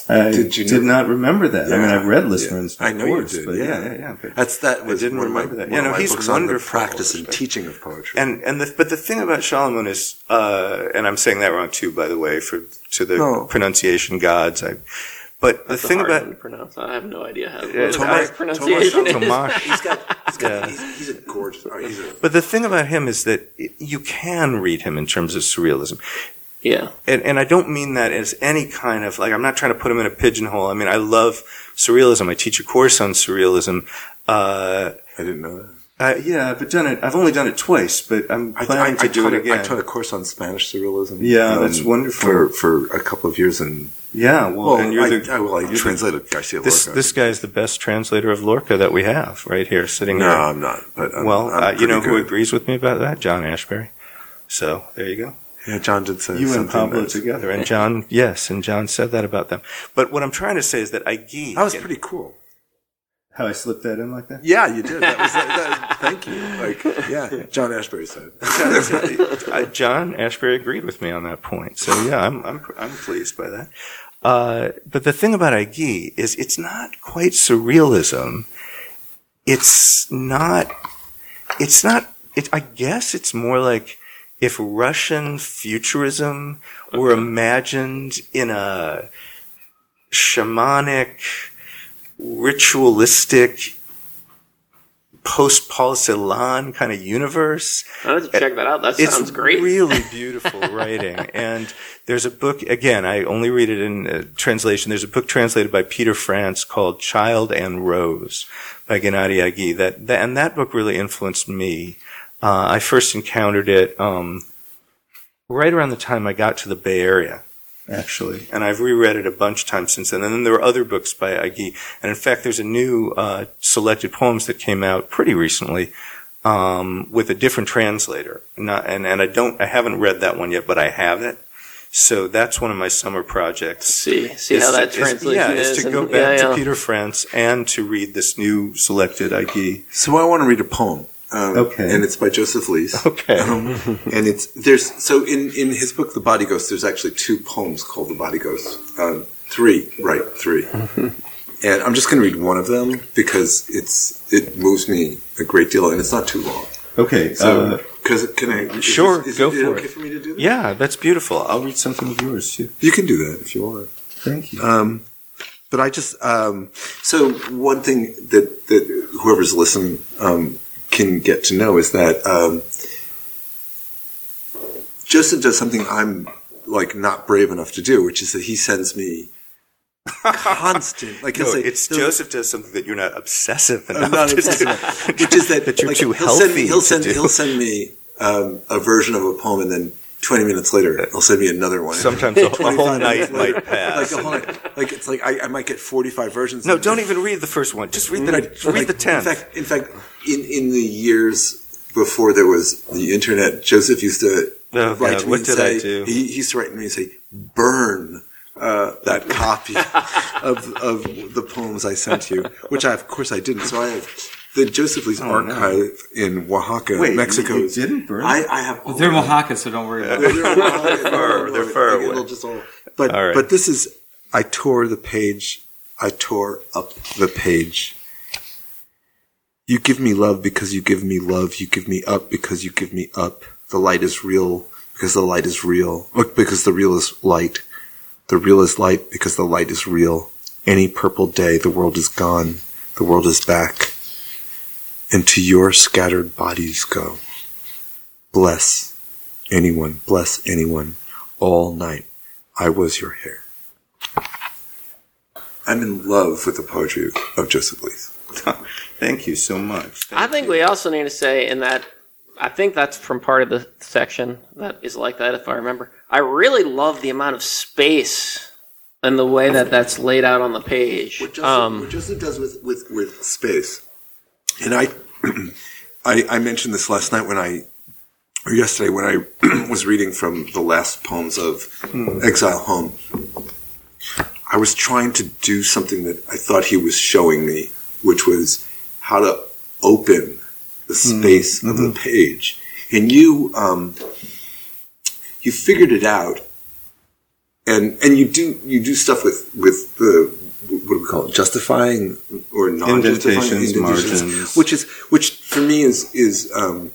I Did you did know- not remember that. I mean, I've read Listeners. I know course, you did. but yeah, yeah, yeah, yeah. That's that was didn't one of my, remember that. one You know, he's books on the wonderful. practice and teaching of poetry. And and the, but the thing about Šalamun is, uh, and I'm saying that wrong too, by the way, for to the No. pronunciation gods. I, but That's the thing about pronounce. I have no idea how Yeah, what the Tomas- correct is. Tomas. [LAUGHS] he's got, he's got, Yeah. he's, he's a gorgeous. oh, he's a, But the thing about him is that you can read him in terms of surrealism. Yeah. And, and I don't mean that as any kind of, like, I'm not trying to put him in a pigeonhole. I mean, I love surrealism. I teach a course on surrealism. Uh, I didn't know that. uh, yeah, I've done it, I've only done it twice, but I'm I, planning I, I to do it again. I taught a course on Spanish surrealism. um, Yeah, that's wonderful. for for a couple of years, and yeah, well, well, and you're I, the, I, well, I you're the- translated Garcia this, Lorca. this guy's the best translator of Lorca that we have right here sitting no, here. I'm not. But I'm, well, I'm uh, you pretty know who agrees with me about that? John Ashbery. So there you go. Yeah, John did say You and something Pablo that- together, and John, yes, and John said that about them. But what I'm trying to say is that I geek. That was pretty cool. How I slipped that in like that? Yeah, you did. That was that, that, thank you. Like, yeah, John Ashbery said. [LAUGHS] uh, John Ashbery agreed with me on that point. So yeah, I'm I'm I'm pleased by that. Uh, but the thing about Aigi is it's not quite surrealism. It's not. It's not. It, I guess it's more like if Russian futurism were imagined in a shamanic, ritualistic, post Paul Celan kind of universe. I have to check that out. That It's sounds great. really [LAUGHS] beautiful writing. And there's a book, again, I only read it in uh, translation. There's a book translated by Peter France called Child and Rose by Gennady Aigi. That, that, and that book really influenced me. Uh, I first encountered it, um, right around the time I got to the Bay Area, actually. And I've reread it a bunch of times since then. And then there were other books by Aigi. And in fact, there's a new, uh, selected poems that came out pretty recently, um, with a different translator. Not, and, and I don't, I haven't read that one yet, but I have it. So that's one of my summer projects. see see Is how to- translates. translation yeah, is. is to go yeah, back yeah. to Peter France and to read this new selected Aigi. So I want to read a poem. Um, Okay. And it's by Joseph Lease. [LAUGHS] Okay. Um, and it's there's so in in his book The Body Ghost, there's actually two poems called The Body Ghost. Um, three, right? Three. [LAUGHS] and I'm just going to read one of them because it's it moves me a great deal, and it's not too long. Okay. So, because can I? is Uh, sure, this- is go it for okay it. for me to do that? yeah, that's beautiful. I'll read something of yours too. You can do that if you want. Thank you. Um, but I just um, so one thing that that whoever's listening um, can get to know is that um, Joseph does something I'm like not brave enough to do, which is that he sends me constant like he'll no, say it's Joseph does something that you're not obsessive enough not to obsessed do. enough, which is that, [LAUGHS] that you're like, too he'll healthy Send, he'll to send he'll send me um, a version of a poem, and then 20 minutes later he'll send me another one. Sometimes a, [LAUGHS] a whole night later, might pass. Like a whole. Like it's like I, I might get 45 versions. no, don't even read the first one. Just read the Right, read like, the tenth. In fact, in fact, in in the years before there was the internet, Joseph used to Oh, write God, to me what and did say, I do? He, he used to write to me and say, "Burn." Uh, that copy [LAUGHS] of of the poems I sent you, which I of course I didn't. So I have the Joseph Lease's Oh, no. archive in Oaxaca, Wait, Mexico. you- you didn't burn I, I have. Well, they're in Oaxaca, so don't worry about it. They're, they're Oaxaca. [LAUGHS] far- they're far it'll away. just all- but All right. but this is. I tore the page. I tore up the page. You give me love because you give me love. You give me up because you give me up. The light is real because the light is real. Look, because the real is light. The real is light because the light is real. Any purple day, the world is gone. The world is back. And to your scattered bodies go. Bless anyone, bless anyone, all night. I was your hair. I'm in love with the poetry of Joseph Lease. [LAUGHS] Thank you so much. I think we also need to say in that I think that's from part of the section that is like that if I remember. I really love the amount of space and the way that that's laid out on the page. What Joseph, Um, what Joseph does with, with, with space, and I, [CLEARS THROAT] I, I mentioned this last night when I, or yesterday when I [CLEARS THROAT] was reading from the last poems of Exile Home. I I was trying to do something that I thought he was showing me, which was how to open the space of the page. And you, um, you figured it out, and and you do you do stuff with with the what do we call it? Justifying or non-justifying? Indentations, margins. which is which for me is is um,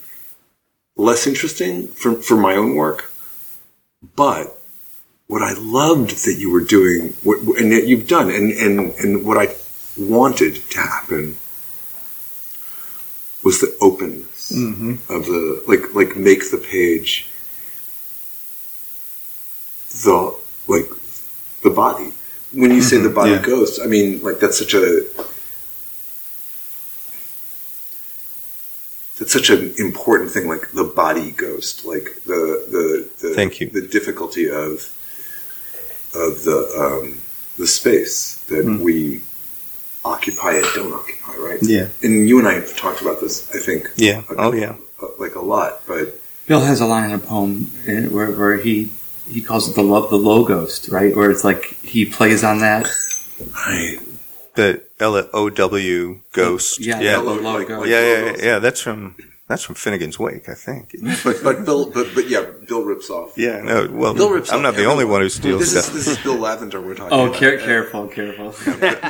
less interesting for for my own work, but what I loved that you were doing, what, and that you've done, and, and, and what I wanted to happen was the openness mm-hmm. of the like like make the page the like the body. When you say mm-hmm. the body yeah. ghost, I mean like that's such a that's such an important thing, like the body ghost, like the the, the Thank you. the difficulty of of the um, the space that mm-hmm. we occupy it, don't occupy, right? Yeah. And you and I have talked about this, I think. Yeah. a- Oh, yeah. uh, like a lot, but Bill has a line in a poem in where, where he he calls it the lo- the low ghost, right? Where it's like he plays on that. right. The L O W ghost. Yeah, yeah, low like- ghost. like yeah, yeah, yeah. That's from that's from Finnegans Wake, I think. [LAUGHS] But but Bill, but but yeah, Bill rips off. Yeah, no. Well, Bill rips I'm off not the only everyone. one who steals This is stuff. this is Bill Lavender we're talking Oh, about. care, careful, careful. [LAUGHS]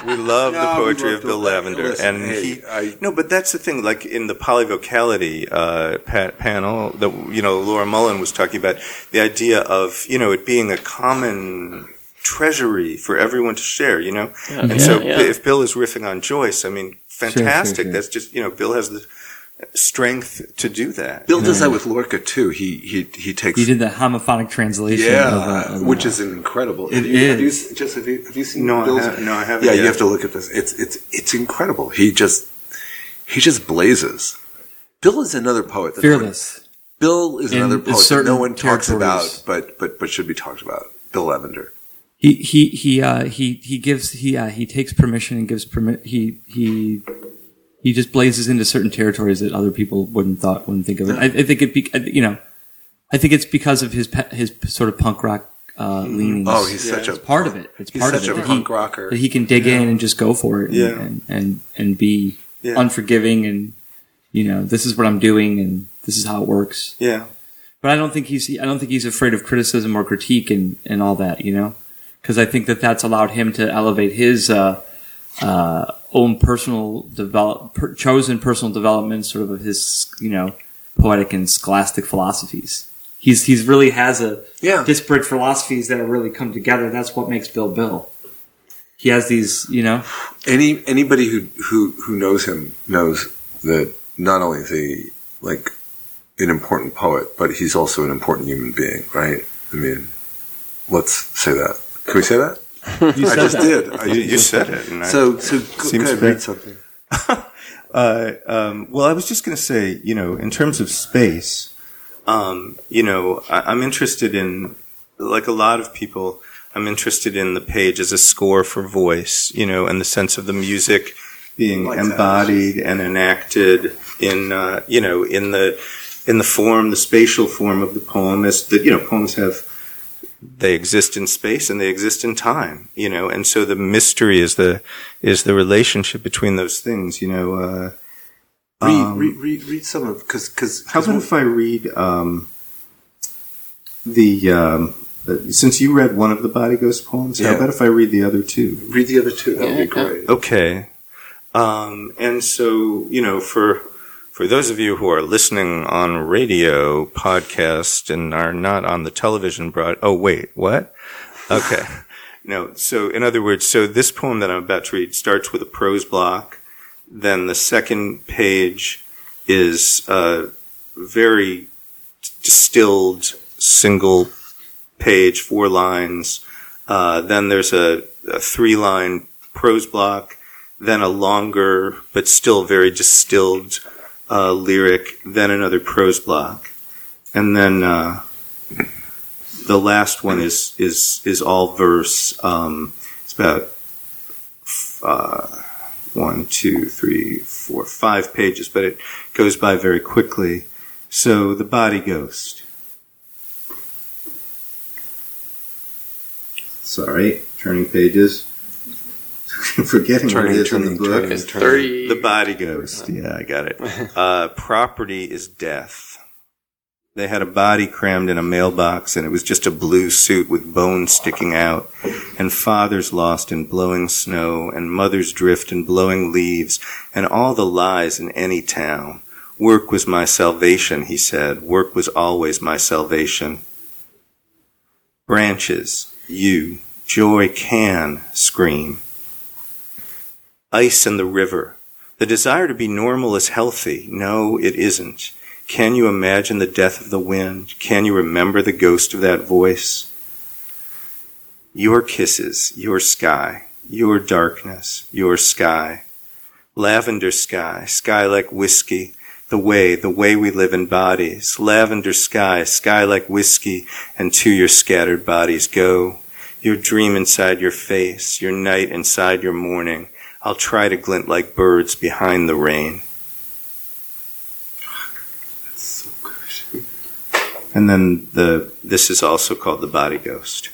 we love the No, we poetry love of Bill Bill Lavender, Lavender. and Listen, he. I- no, but that's the thing. Like in the polyvocality uh, pa- panel that you know Laura Mullen was talking about, the idea of you know it being a common treasury for everyone to share. You know, and yeah, so yeah. if Bill is riffing on Joyce, I mean, fantastic. sure. That's just you know Bill has the strength to do that. Bill does that with Lorca too. He he he takes He did the homophonic translation. yeah, of, uh, of which that. is incredible. It have you, Have you, is. s- just have you, have you seen No, I Bill's? ha- no, I haven't Yeah, you have to look at this. It's it's it's incredible. He just he just blazes. Bill is another poet. That fearless. Bill is In another poet that certain no one talks about, but but but should be talked about. Bill Lavender. He he he uh, he he gives he uh, he takes permission and gives permit. He he he just blazes into certain territories that other people wouldn't thought wouldn't think of it. I, I think it be, you know, I think it's because of his pe- his sort of punk rock uh, leanings. Oh, he's such a part of it. It's part such of it a that punk he, rocker. that he can dig in and just go for it. And, Yeah. and and and be Yeah. unforgiving and you know this is what I'm doing and this is how it works. Yeah, But I don't think he's I don't think he's afraid of criticism or critique and, and all that, you know, because I think that that's allowed him to elevate his uh, uh, own personal develop per, chosen personal development, sort of of his you know poetic and scholastic philosophies. He's he's really has a Yeah. disparate philosophies that have really come together. That's what makes Bill Bill. He has these, you know, Any anybody who who who knows him knows that not only is he like an important poet, but he's also an important human being, right? I mean, let's say that. Can we say that? [LAUGHS] you I just that. did. I you, you said it. So so go, Seems go ahead, read something. Uh, um, well, I was just going to say, you know, in terms of space, um, you know, I, I'm interested in, like a lot of people, I'm interested in the page as a score for voice, you know, and the sense of the music being Like that. embodied and enacted in, uh, you know, in the in the form, the spatial form of the poem. As the, you know, poems have they exist in space and they exist in time, you know, and so the mystery is the is the relationship between those things, you know. Uh, Read um, read, read read some of because because how about if I read um, the um, uh, since you read one of the Body Ghost poems? How about if I read the other two? read the other two? That would be great. Okay. Um, and so, you know, for for those of you who are listening on radio podcast and are not on the television broad, oh wait, what? Okay. [LAUGHS] no. So, in other words, so this poem that I'm about to read starts with a prose block. Then the second page is a very distilled single page, four lines. Uh, then there's a, a three line prose block, then a longer but still very distilled uh, lyric, then another prose block, and then uh, the last one is is is all verse. Um, it's about uh, one, two, three, four, five pages, but it goes by very quickly. So the body ghost. Sorry, turning pages. [LAUGHS] Forgetting Turning, what it is in the book. turning, It's turning. 30. The body ghost. Yeah, I got it. [LAUGHS] Uh, property is death. They had a body crammed in a mailbox, and it was just a blue suit with bones sticking out, and fathers lost in blowing snow, and mothers drift in blowing leaves, and all the lies in any town. Work was my salvation, he said. Work was always my salvation. Branches, you, joy can scream. Ice in the river. The desire to be normal is healthy. No, it isn't. Can you imagine the death of the wind? Can you remember the ghost of that voice? Your kisses, your sky, your darkness, your sky. Lavender sky, sky like whiskey, the way, the way we live in bodies. Lavender sky, sky like whiskey, and to your scattered bodies go. Your dream inside your face, your night inside your morning. I'll try to glint like birds behind the rain. That's So good. And then the this is also called the body ghost.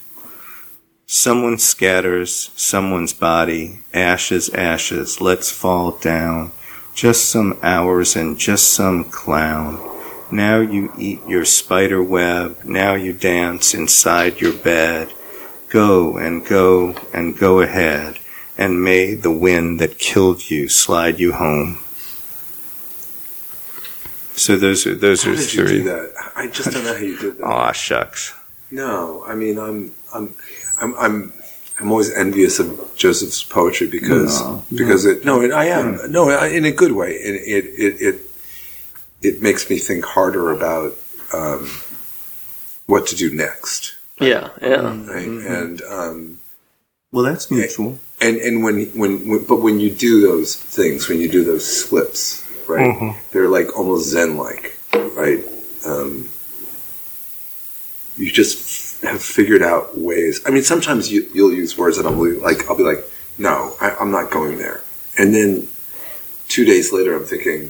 Someone scatters someone's body, ashes, ashes, let's fall down. Just some hours and just some clown. Now you eat your spider web, now you dance inside your bed. Go and go and go ahead, and may the wind that killed you slide you home. So those are those How are did you three. do that? I just don't know how you did that. Aw, shucks. No, I mean, I'm, I'm, I'm, I'm, I'm always envious of Joseph's poetry because, No, because it, no, and I am, no, in a good way. And it, it, it, it makes me think harder about, um, what to do next. Yeah, yeah. Right? And, um, Well, that's mutual. And, and when, when, when, but when you do those things, when you do those slips, right, they're like almost Zen-like, right? Um, you just have figured out ways. I mean, sometimes you, you'll use words that I'll be like, I'll be like, no, I, I'm not going there. And then two days later, I'm thinking,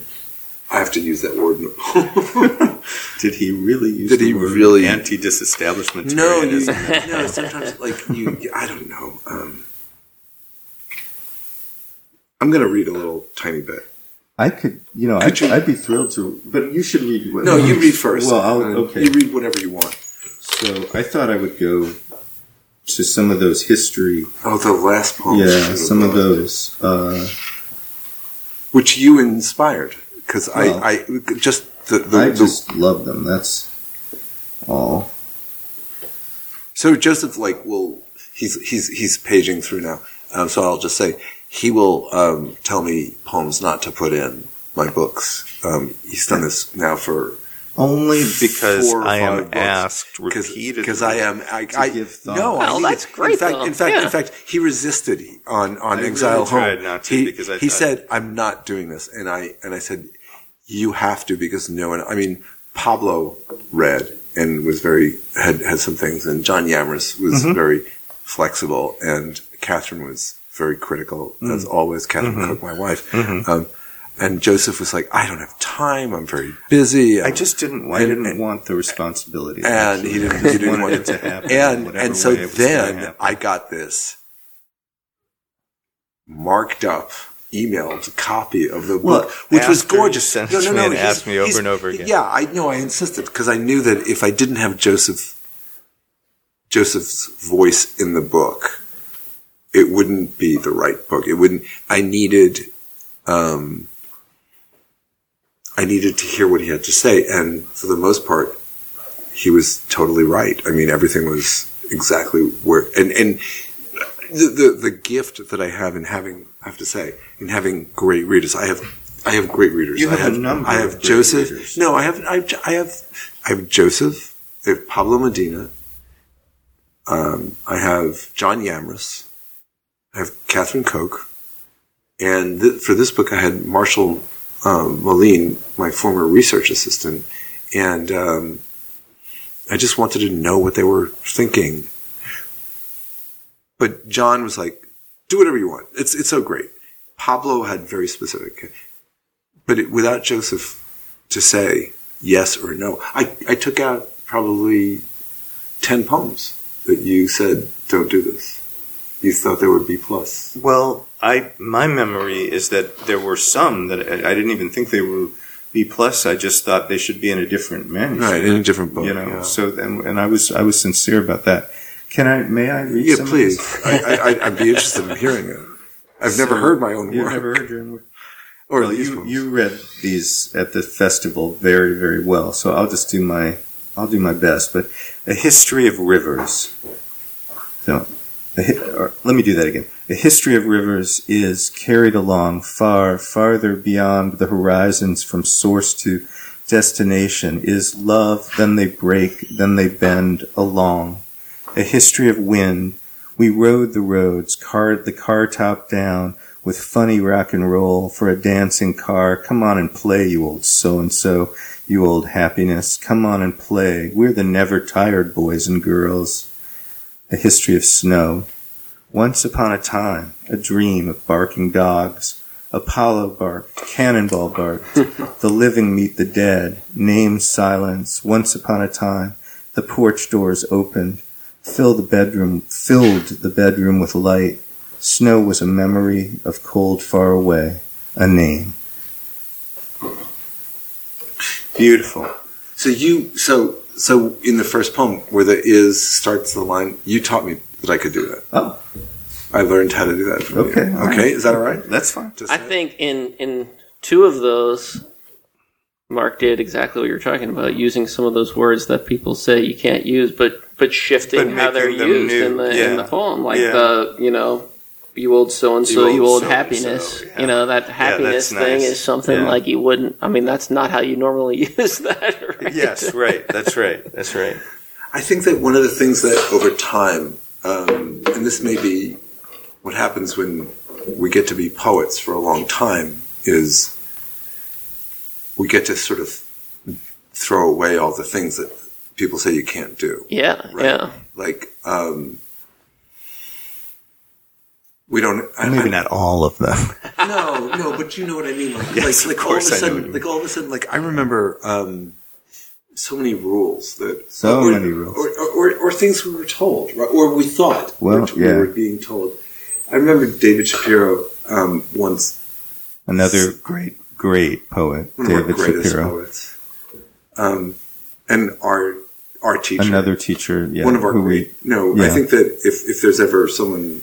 I have to use that word. [LAUGHS] Did he really use Did the he word really- anti-disestablishmentarianism? no, you, [LAUGHS] no, sometimes like you, I don't know. Um, I'm going to read a little tiny bit. I could, you know, Could I'd, you- I'd be thrilled to, but you should read. What, No, you [LAUGHS] read first. Well, I'll, Uh, okay. You read whatever you want. So I thought I would go to some of those history. Oh, the last poem. yeah, some of those. Uh, which you inspired because Well, I, I just the, the, I the- just love them. That's all. so Joseph like will he's he's he's paging through now. Um, so I'll just say he will um, tell me poems not to put in my books. Um, he's done this now for Only because Four or I five am books. asked repeatedly. because I am I, to I give thought. no I Well, need that's it. great, In fact, though. in fact, Yeah. in fact, he resisted on on I Exile really tried Home. not to he because I he thought- said I'm not doing this, and I and I said you have to because no one. I mean Pablo read and was very had had some things, and John Yamris was Mm-hmm. very flexible, and Catherine was very critical as Mm. always. Catherine Mm-hmm. Cook, my wife. Um, and Joseph was like, I don't have time. I'm very busy. I just didn't. I didn't and- want the responsibility. and [LAUGHS] he didn't, he didn't want it to happen. And and so way it was gonna then. I got this marked up, emailed copy of the Well, book, which was gorgeous. sent to me and he's- asked me over and over again. Yeah, I know. I insisted because I knew that if I didn't have Joseph Joseph's voice in the book, it wouldn't be the right book. It wouldn't. I needed. Um, I needed to hear what he had to say, and for the most part, he was totally right. I mean, everything was exactly where, and and the the, the gift that I have in having, I have to say, in having great readers. I have, I have great readers. You I have a number I have Joseph. readers. No, I have, I have, I have, I have Joseph. I have Pablo Medina. Um, I have John Yamris. I have Catherine Koch. And th- for this book, I had Marshall um, Moline, my former research assistant, and um, I just wanted to know what they were thinking. But John was like, "Do whatever you want. It's it's so great." Pablo had very specific, but it, without Joseph to say yes or no, I I took out probably ten poems that you said don't do this? You thought they would be plus. Well, I my memory is that there were some that I, I didn't even think they were B plus. I just thought they should be in a different manuscript. Right, in a different book. you know. yeah. So and, and I was I was sincere about that. Can I? May I read? Yeah, please. I, I, I'd- I'd be interested in hearing it. I've never heard my own You've work. never heard your own work. or Well, you, ones. you read these at the festival very, very well. So I'll just do my I'll do my best. But a history of rivers. So, let me do that again. A history of rivers is carried along far, farther beyond the horizons from source to destination. Is love, then they break, then they bend along. A history of wind. We rode the roads, carred the car top down, with funny rock and roll for a dancing car. Come on and play, you old so and so, you old happiness. Come on and play. We're the never tired boys and girls. A history of snow. Once upon a time, a dream of barking dogs. Apollo barked, Cannonball barked. [LAUGHS] the living meet the dead. Name silence. Once upon a time, the porch doors opened. Filled the bedroom, filled the bedroom with light. Snow was a memory of cold far away, a name. Beautiful. So you so so in the first poem where the is starts the line, you taught me that I could do that. Oh, I learned how to do that. From Okay, You. Okay. right. Is that all right? that's fine. Just I think in in two of those, Mark did exactly what you're talking about, using some of those words that people say you can't use, but but shifting But how they're used new, in the yeah. in the poem, like Yeah. the you know. You old so and so, You you old old happiness. yeah. You know that happiness that's thing nice. is something Yeah. like you wouldn't. I mean, that's not how you normally [LAUGHS] use that. Right? Yes, right. That's right. That's right. I think that one of the things that over time, um, and this may be what happens when we get to be poets for a long time, is we get to sort of throw away all the things that people say you can't do. Yeah, Right. yeah. Like, um, we don't. I, Maybe I- not all of them. [LAUGHS] no, no, but you know what I mean. Like, Yes, like, like all of a course I know what sudden, like all of a sudden, like I remember um, so many rules that So or, many rules. or, or, or things we were told, right? or we thought Well, we yeah. were being told. I remember David Shapiro um, once, Another great, great poet, one of our David greatest Shapiro. poets, um, and our our teacher, Another teacher, yeah, one of our who great. we, no, I think that if if there's ever someone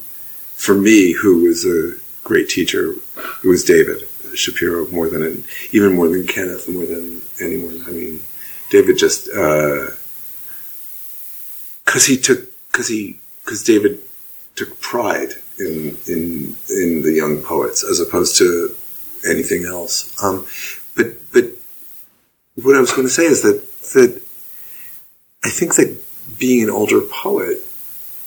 for me who was a great teacher, it was David Shapiro more than even more than Kenneth, more than anyone. I mean, David just because he took because he because David took pride in in in the young poets as opposed to anything else. Um, but but what I was going to say is that that I think that being an older poet,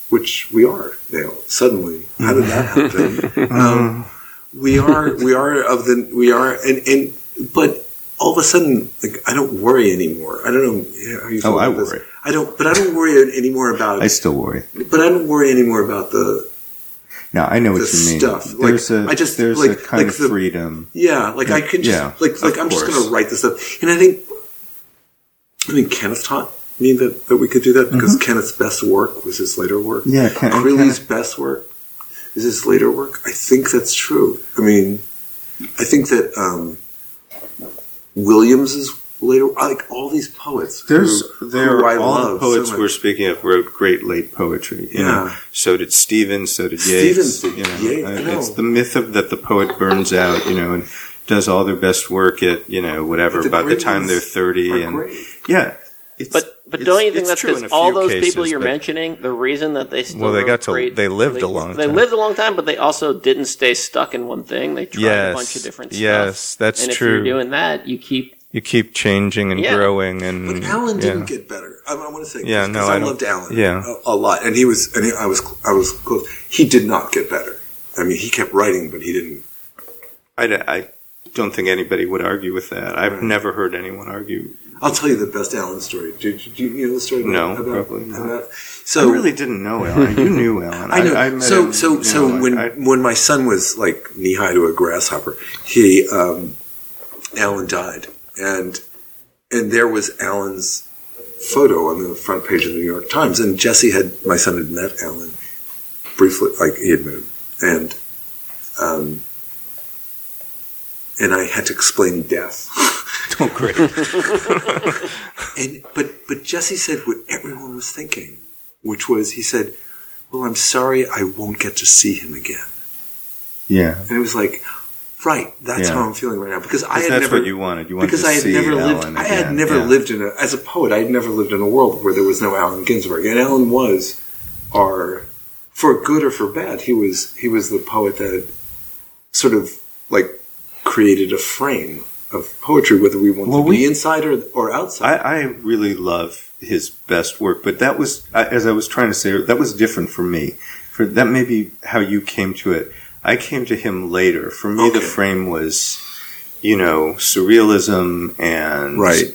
which we are now, suddenly, how did that happen? [LAUGHS] um, we are we are of the we are and and but all of a sudden, like I don't worry anymore. I don't know how you feel Oh, I this. worry. I don't, but I don't worry anymore about. [LAUGHS] I still worry. but I don't worry anymore about the Now I know what The you mean. stuff, like, There's a I just- there's like- a kind like of the- freedom. Yeah, like I can just Yeah, like like I'm just going to write this up, and I think I think Kenneth taught me that that we could do that because Kenneth's best work was his later work. Mm-hmm. Yeah, Ken- Creeley's best work is his later work. I think that's true. I mean, I think that um, Williams's later, like all these poets. There's who, there who I are all the poets so we're speaking of wrote great late poetry. You know, Yeah. so did Stevens, so did Yeats. Stevens did you know, Yeats, Uh, I know. it's the myth of that the poet burns out. You know, and does all their best work at you know whatever But the by the time they're thirty and great. yeah. It's, But but don't you think that's because all those cases, people you're but- mentioning, the reason that they still Well, they got to- great- they lived a long time. They time. lived a long time, but they also didn't stay stuck in one thing. They tried a bunch of different stuff. yes, that's and if true. you're doing that, you keep You keep changing and Yeah. growing and But Allen didn't get better. I, I want to say, Yeah, this, no, 'cause I I, loved Allen, yeah. a, a lot, and he was, and he, I was, I was close. He did not get better. I mean, he kept writing, but he didn't. I, I don't think anybody would argue with that. I've Right. never heard anyone argue. I'll tell you the best Allen story. Do, you know the story? No, about, probably not. about- so I really didn't know Allen. You [LAUGHS] knew Allen. I know. met so him, so so know, when I- when my son was like knee high to a grasshopper, he um, Allen died, and and there was Allen's photo on the front page of the New York Times. And Jesse had my son had met Allen briefly, like he had met him, and um, and I had to explain death. [LAUGHS] [LAUGHS] Oh, great. [LAUGHS] And but but Jesse said what everyone was thinking, which was he said, "Well, I'm sorry, I won't get to see him again." Yeah. And it was like, right, that's Yeah. how I'm feeling right now because I 'Cause had that's never what you wanted. You wanted because to I had see never lived. Allen I had again. never Yeah. lived in a as a poet. I had never lived in a world where there was no Allen Ginsberg, and Allen was our for good or for bad. He was he was the poet that sort of like created a frame of poetry, whether we want Well, to be we- inside or, or outside. I, I really love his best work, but that was, as I was trying to say, that was different for me. For that may be how you came to it. I came to him later. For me, the frame was, you know, surrealism and Right.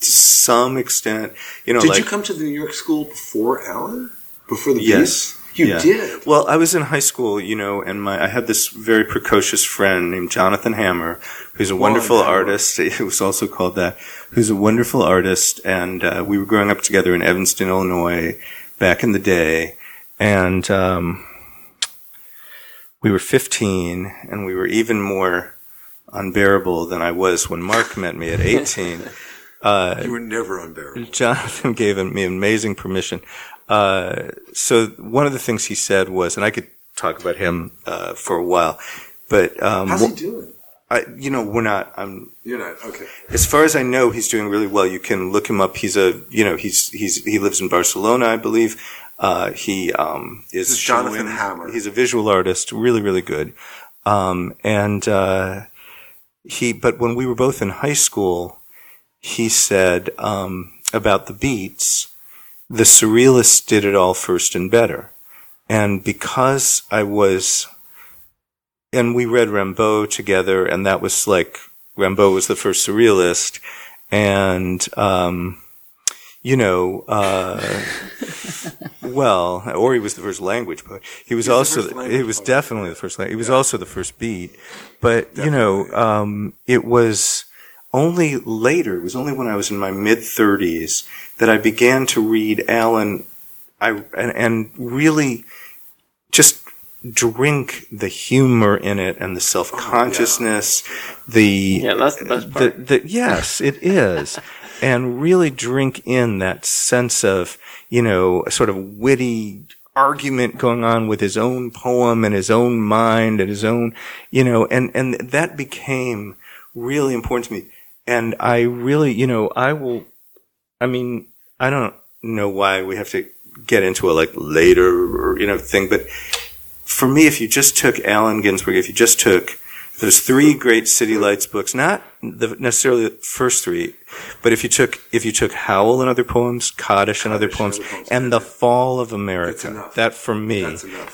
to some extent, you know, Did like you come to the New York School before Allen? Before the Yes. You Yeah. did. Well, I was in high school, you know, and my I had this very precocious friend named Jonathan Hammer, who's a wonderful artist. [LAUGHS] He was also called that. Who's a wonderful artist, and uh, we were growing up together in Evanston, Illinois, back in the day, and um, we were 15, and we were even more unbearable than I was when Mark met me at [LAUGHS] 18. Uh, You were never unbearable. Jonathan gave me amazing permission. Uh, so one of the things he said was, and I could talk about him uh, for a while, but um, How's he doing? I, you know, we're not. I'm You're not okay. as far as I know, he's doing really well. You can look him up. He's a, you know, he's he's he lives in Barcelona, I believe. Uh, he um, is Jonathan showing- Hammer. He's a visual artist, really, really good. Um, and uh, he, but when we were both in high school, he said um, about the beats, the surrealists did it all first and better. And because I was, and we read Rimbaud together, and that was like Rimbaud was the first surrealist, and um, you know, uh, [LAUGHS] well, or he was the first language poet. He was also he was poet. definitely the first language. He was also the first beat, but you know, um, it was only later. It was only when I was in my mid thirties that I began to read Allen. I and, and really just drink the humor in it and the self consciousness, the Yeah, that's the best part. the, the, yes, it is. [LAUGHS] and really drink in that sense of, you know, a sort of witty argument going on with his own poem and his own mind and his own, you know, and, and that became really important to me. And I really, you know, I will, I mean, I don't know why we have to get into a like later or, you know, thing, but for me, if you just took Allen Ginsberg, if you just took those three great City Lights books, not the, necessarily the first three, but if you took if you took Howl and other poems, Kaddish and other poems, and other poems, and the Fall of America, that for me,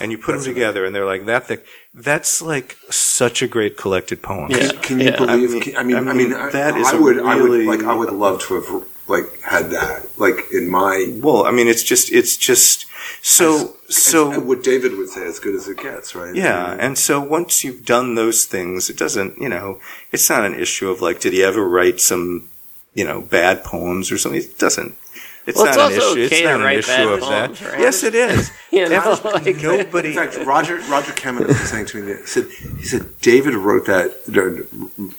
and you put That's them together, and they're like that thing. That's like such a great collected poem. Yeah. Can you Yeah. believe? I mean- can- I mean, I I mean, mean, I, that is I a would, I really- would, like, I would love to have like had that, like in my. Well, I mean, it's just it's just so so. as- what David would say, as good as it gets, right? Yeah, I mean, and so once you've done those things, it doesn't, you know, it's not an issue of like, did he ever write some, you know, bad poems or something? It doesn't. It's Well, it's not an also issue. It's okay to not an write issue of poems, that. right? Yes, it is. [LAUGHS] You know, [LAUGHS] like- nobody. In fact, Roger Roger Cameron was saying to me, he said, he said David wrote that, or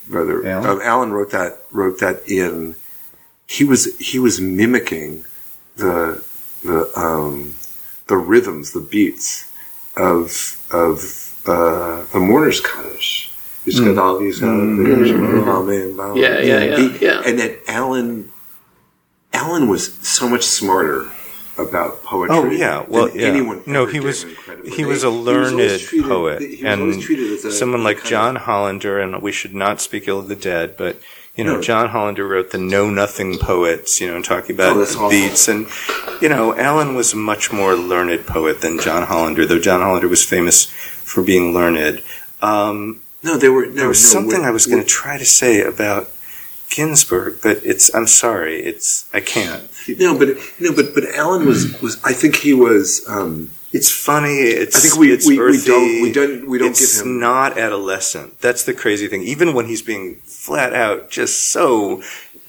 rather, Allen? um, Allen wrote that wrote that in. He was he was mimicking the the um, the rhythms, the beats of of uh, the mourner's Kaddish. He's got all these, uh, amen, Hmm. Yeah, yeah, yeah, He- yeah. And then Allen, Allen was so much smarter about poetry. Oh yeah, well than yeah. anyone no, ever he was he was a He was learned treated- poet, he was and treated as a- someone like John Hollander, and we should not speak ill of the dead, but you know, John Hollander wrote the Know Nothing poets, you know, talking about Oh, beats, and you know, Allen was a much more learned poet than John Hollander, though John Hollander was famous for being learned. Um, No, they were. No, there was no, something I was going to try to say about Ginsberg, but it's I'm sorry, it's I can't. No, but no, but but Allen was was. I think he was. Um, It's funny. It's I think we- it's we- we don't- we don't- we don't it's give him- not adolescent. That's the crazy thing. Even when he's being flat out, just so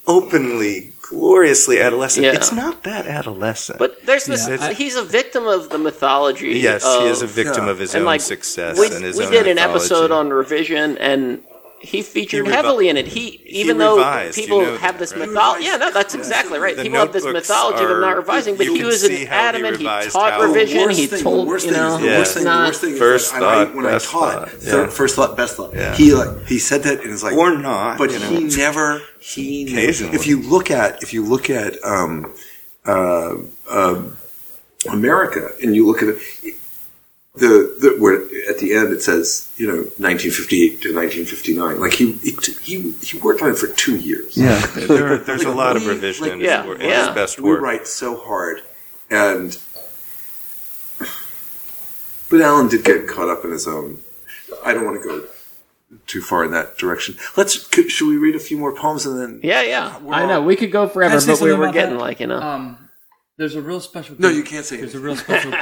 openly gloriously adolescent. Yeah. It's not that adolescent. But there's this. Yeah, he's a victim of the mythology. yes, of, he is a victim yeah. of his and own like success we, and his we own did an episode on revision and he featured He revi- heavily in it. He he even though revised, you people know have this right? mythology. Yeah, no, that's revised. exactly right. The people have this notebooks mythology of him not revising, but he was an how he adamant. He taught revision. worst He thing, told the worst you thing know Yeah. worst thing, not- worst thing First that I, thought, when I best taught, thought, third- yeah. first thought, best thought, Yeah. he like he said that and it's like Or not, but you know. he never he never- if you look at if you look at um, uh, um America and you look at it. The, the where at the end it says you know 1958 to 1959 like he he he worked on it for two years Yeah, there, there's a lot of we- revision like, in his, yeah, wor- in yeah. his best we write so hard, and but Allen did get caught up in his own. I don't want to go too far in that direction. Let's. Could, should we read a few more poems and then? Yeah, yeah. I all- know we could go forever, but we were getting that? like you know. Um, there's a real special. No, you can't say There's a real special.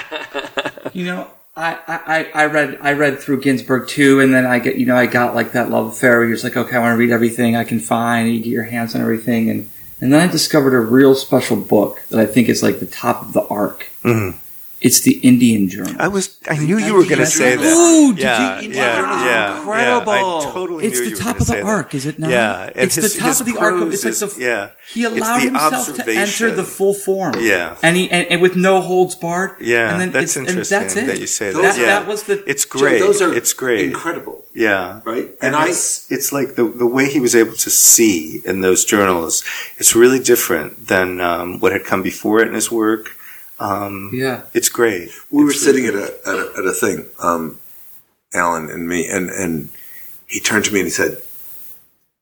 [LAUGHS] you know, I, I, I read I read through Ginsberg too, and then I get you know I got like that love affair where you're just like okay I want to read everything I can find, you get your hands on everything, and and then I discovered a real special book that I think is like the top of the arc. Mhm. It's the Indian Journal. I was. I knew you were going to say that. Ooh, did yeah, you- yeah, Indiana yeah, incredible. Yeah, I totally It's knew the you top gonna of the say arc, is it not? Yeah, it's his- the top of the arc. Of, prose it's like is- the yeah. He It's allowed the himself to enter the full form. Yeah. and he and, and with no holds barred. Yeah, and then that's it's, and interesting that's it. that you say Those that. yeah. that was the- It's Joe, great. those are it's great. incredible, Yeah. right? And, And I it's, it's like the, the way he was able to see in those journals, it's really different than um, what had come before it in his work. Um, Yeah. It's great. we were It's sitting really at a, at a at a thing, um, Allen and me, and and he turned to me and he said,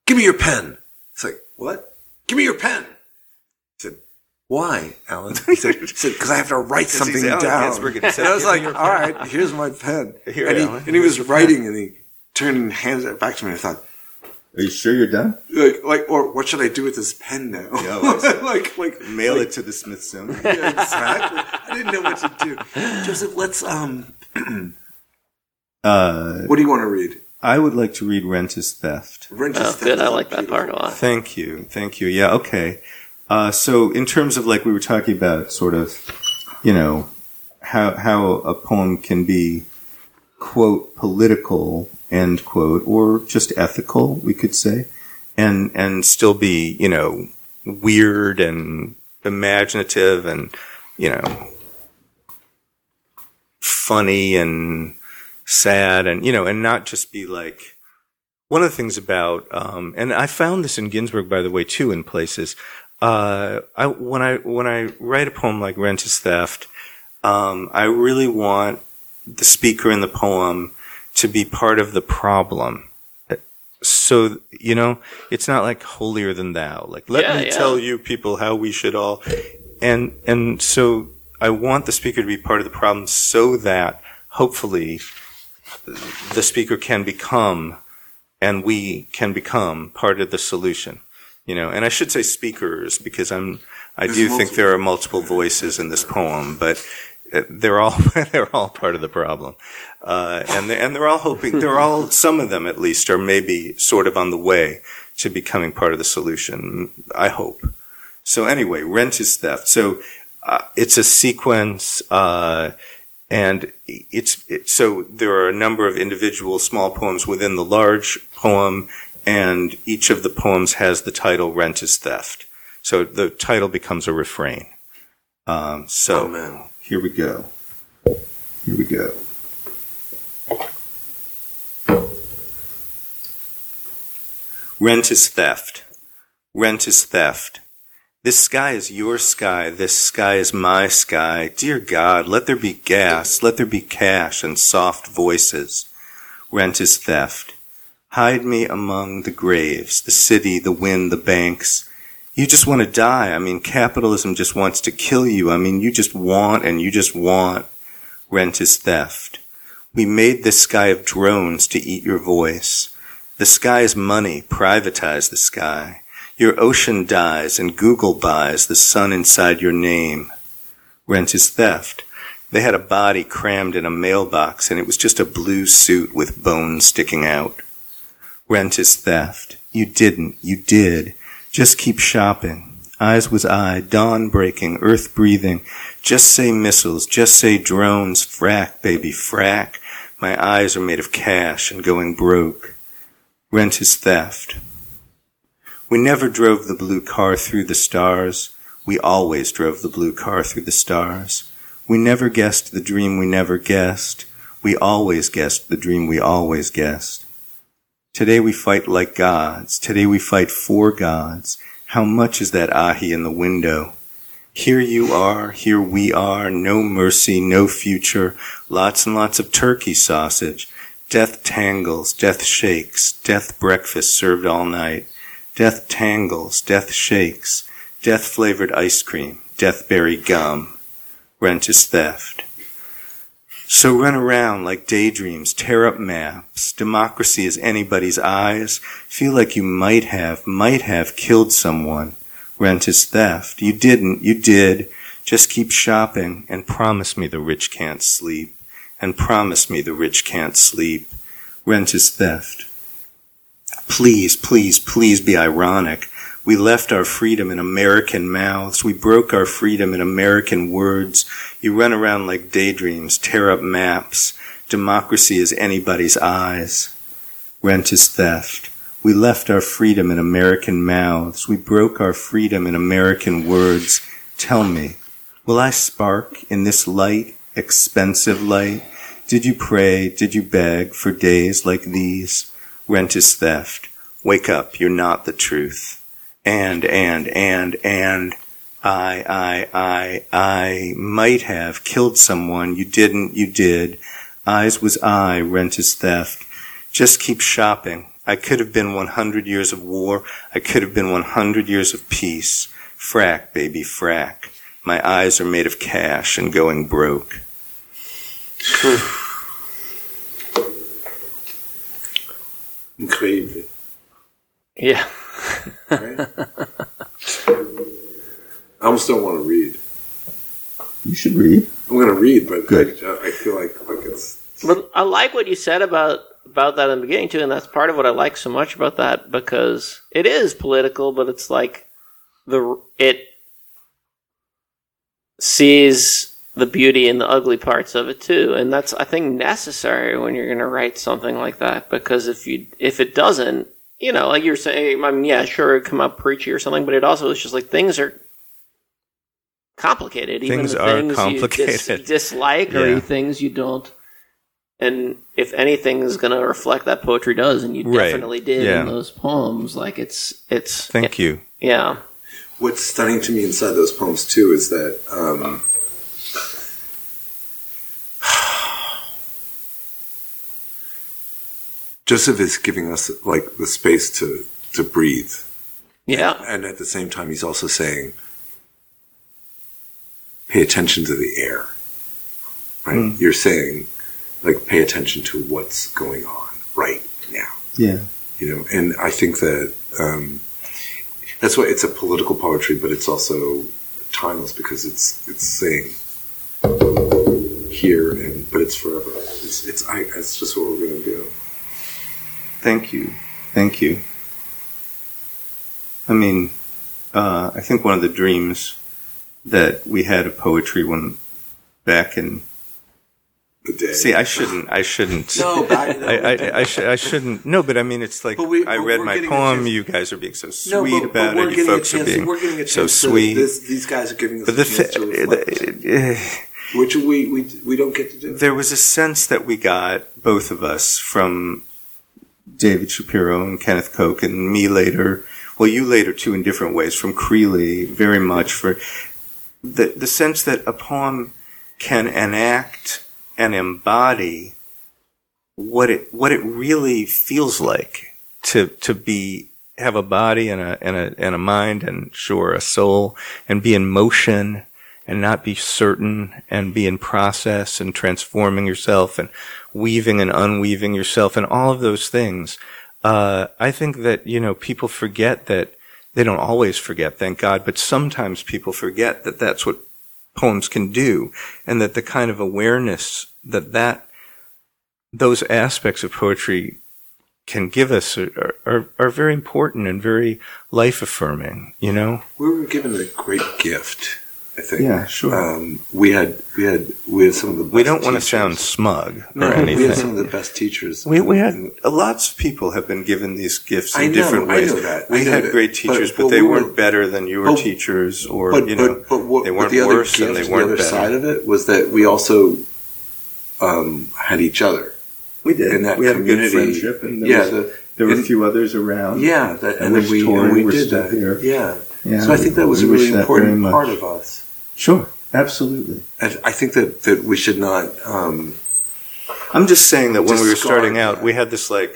"Give me your pen." It's like what? Give me your pen. I said, "Why, Allen?" He said, "Because I have to write [LAUGHS] something Allen down." Ginsberg, and he said, And I was like, "All right, here's my pen." [LAUGHS] Here, and, he, Allen, and he was here's your writing, and he turned and handed it back to me. and I thought, Are you sure you're done? like, like, or what should I do with this pen now? Yeah, [LAUGHS] like, like, Mail like, it to the Smithsonian. [LAUGHS] yeah, exactly. I didn't know what to do. Joseph, let's um. [CLEARS THROAT] Uh, What do you want to read? I would like to read Rent is Theft. Rent is Oh, Theft good. I like that part a lot. Thank you. Thank you. Yeah, okay. Uh, so in terms of like we were talking about sort of, you know, how, how a poem can be, quote, political, end quote, or just ethical, we could say, and, and still be, you know, weird and imaginative and, you know, funny and sad and, you know, and not just be like, one of the things about, um, and I found this in Ginsberg, by the way, too, in places. Uh, I, when I when I write a poem like "Rent is Theft," um, I really want the speaker in the poem to be part of the problem. So you know, it's not like holier than thou. Like let Yeah, me yeah. tell you people how we should all, and and so I want the speaker to be part of the problem, so that hopefully the speaker can become and we can become part of the solution. You know, and I should say speakers because I'm I There's do think there are multiple voices in this poem, but they're all [LAUGHS] they're all part of the problem, uh, and they, and they're all hoping they're all some of them at least are maybe sort of on the way to becoming part of the solution. I hope. So anyway, rent is theft. So uh, it's a sequence. Uh, and it's it, so there are a number of individual small poems within the large poem, and each of the poems has the title "Rent is Theft." So the title becomes a refrain. Um, so Amen. Here we go. Here we go. Rent is theft. Rent is theft. This sky is your sky. This sky is my sky. Dear God, let there be gas. Let there be cash and soft voices. Rent is theft. Hide me among the graves, the city, the wind, the banks. You just want to die. I mean, capitalism just wants to kill you. I mean, you just want and you just want. Rent is theft. We made this sky of drones to eat your voice. The sky is money. Privatize the sky. Your ocean dies and Google buys the sun inside your name. Rent is theft. They had a body crammed in a mailbox and it was just a blue suit with bones sticking out. Rent is theft. You didn't. You did. Just keep shopping. Eyes was I, dawn breaking, earth breathing. Just say missiles, just say drones, frack, baby, frack. My eyes are made of cash and going broke. Rent is theft. We never drove the blue car through the stars. We always drove the blue car through the stars. We never guessed the dream we never guessed. We always guessed the dream we always guessed. Today we fight like gods. Today we fight for gods. How much is that ahi in the window? Here you are, here we are, no mercy, no future, lots and lots of turkey sausage, death tangles, death shakes, death breakfast served all night, death tangles, death shakes, death flavored ice cream, death berry gum. Rent is theft. So run around like daydreams, tear up maps. Democracy is anybody's eyes. Feel like you might have, might have killed someone. Rent is theft. You didn't, you did. Just keep shopping and promise me the rich can't sleep. And promise me the rich can't sleep. Rent is theft. Please, please, please be ironic. We left our freedom in American mouths. We broke our freedom in American words. You run around like daydreams, tear up maps. Democracy is anybody's eyes. Rent is theft. We left our freedom in American mouths. We broke our freedom in American words. Tell me, will I spark in this light, expensive light? Did you pray? Did you beg for days like these? Rent is theft. Wake up. You're not the truth and, and, and, and, I, I, I, I might have killed someone. You didn't, you did. Eyes was I, rent is theft. Just keep shopping. I could have been 100 years of war. I could have been 100 years of peace. Frack, baby, frack. My eyes are made of cash and going broke. Incredible. Yeah. Right? I almost don't want to read. You should read. I'm going to read, but Good. I, I feel like like it's But I like what you said about about that in the beginning too, and that's part of what I like so much about that because it is political, but it's like the it sees the beauty and the ugly parts of it too, and that's I think necessary when you're going to write something like that because if you if it doesn't, you know, like you're saying, I mean, yeah, sure, it'd come up preachy or something, but it also is just like things are complicated. Even Things the are things you dis- complicated. dislike or things you don't. And if anything is going to reflect that poetry does, and you Right. definitely did Yeah. in those poems, like it's it's Thank you. yeah what's stunning to me inside those poems too is that um, Joseph is giving us like the space to to breathe, yeah and at the same time, he's also saying, "Pay attention to the air." Right? You're saying, like, pay attention to what's going on right now Yeah. you know and i think that um, that's why it's a political poetry but it's also timeless because it's it's saying here and but it's forever it's it's I, it's just what we're going to do Thank you. Thank you. I mean, uh, I think one of the dreams that we had of poetry when back in the day. See I shouldn't I shouldn't. No no, I, I, I, sh- I shouldn't. No but I mean it's like we- I read my poem you guys are being so no, sweet but, about but it. You folks are being we're getting a so sweet this, these guys are giving us but the, to reflect, thi- [SIGHS] which we, we we don't get to do. There was a sense that we got both of us from David Shapiro and Kenneth Koch and me later. Well, you later too in different ways from Creeley very much for the the sense that a poem can enact and embody what it what it really feels like to to be have a body and a and a and a mind and sure a soul and be in motion and not be certain and be in process and transforming yourself and weaving and unweaving yourself and all of those things. Uh, I think that, you know, people forget that they don't always forget, thank God, but sometimes people forget that that's what poems can do and that the kind of awareness that that, those aspects of poetry can give us are, are, are very important and very life affirming. You know. We were given a great gift. I think. Yeah, sure. Um, we had we had we had some of the. Best We don't want to teachers. sound smug No, or anything. we had some of the best teachers. We, we had And- lots of people have been given these gifts in I know, different I ways. know that, We know had that. great teachers, but, but they we weren't were- better than your but- teachers, or but, you know, but, but what, they weren't the worse and they weren't the other better. side of it was that we also um, had each other. we did. in that we had a community. good friendship, and there, yeah, was, the, there were a few others around. yeah, that, I and then we, and we did that. here. Yeah. Yeah, so I think that was a really important part of us. Sure, absolutely. I, I think that, that we should not. Um, I'm just saying that when we were starting out, that. we had this like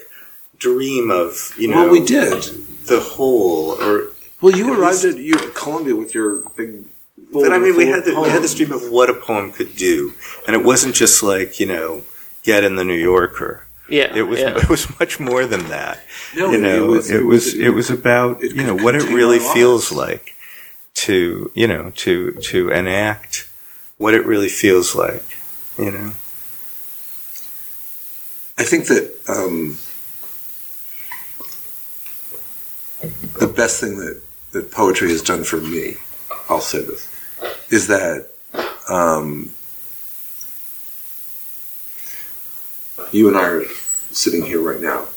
dream of you know well, we did. the whole or Well, you At arrived least- at you at Columbia with your big. But I mean, we had the, we had this dream of what a poem could do, and it wasn't just like you know get in the New Yorker. Yeah, It was yeah. it was much more than that. No, you know, it was it was it was about it you know what it really feels like to you know to to enact what it really feels like. You know, I think that um, the best thing that, that poetry has done for me, I'll say this, is that um, you and I are sitting here right now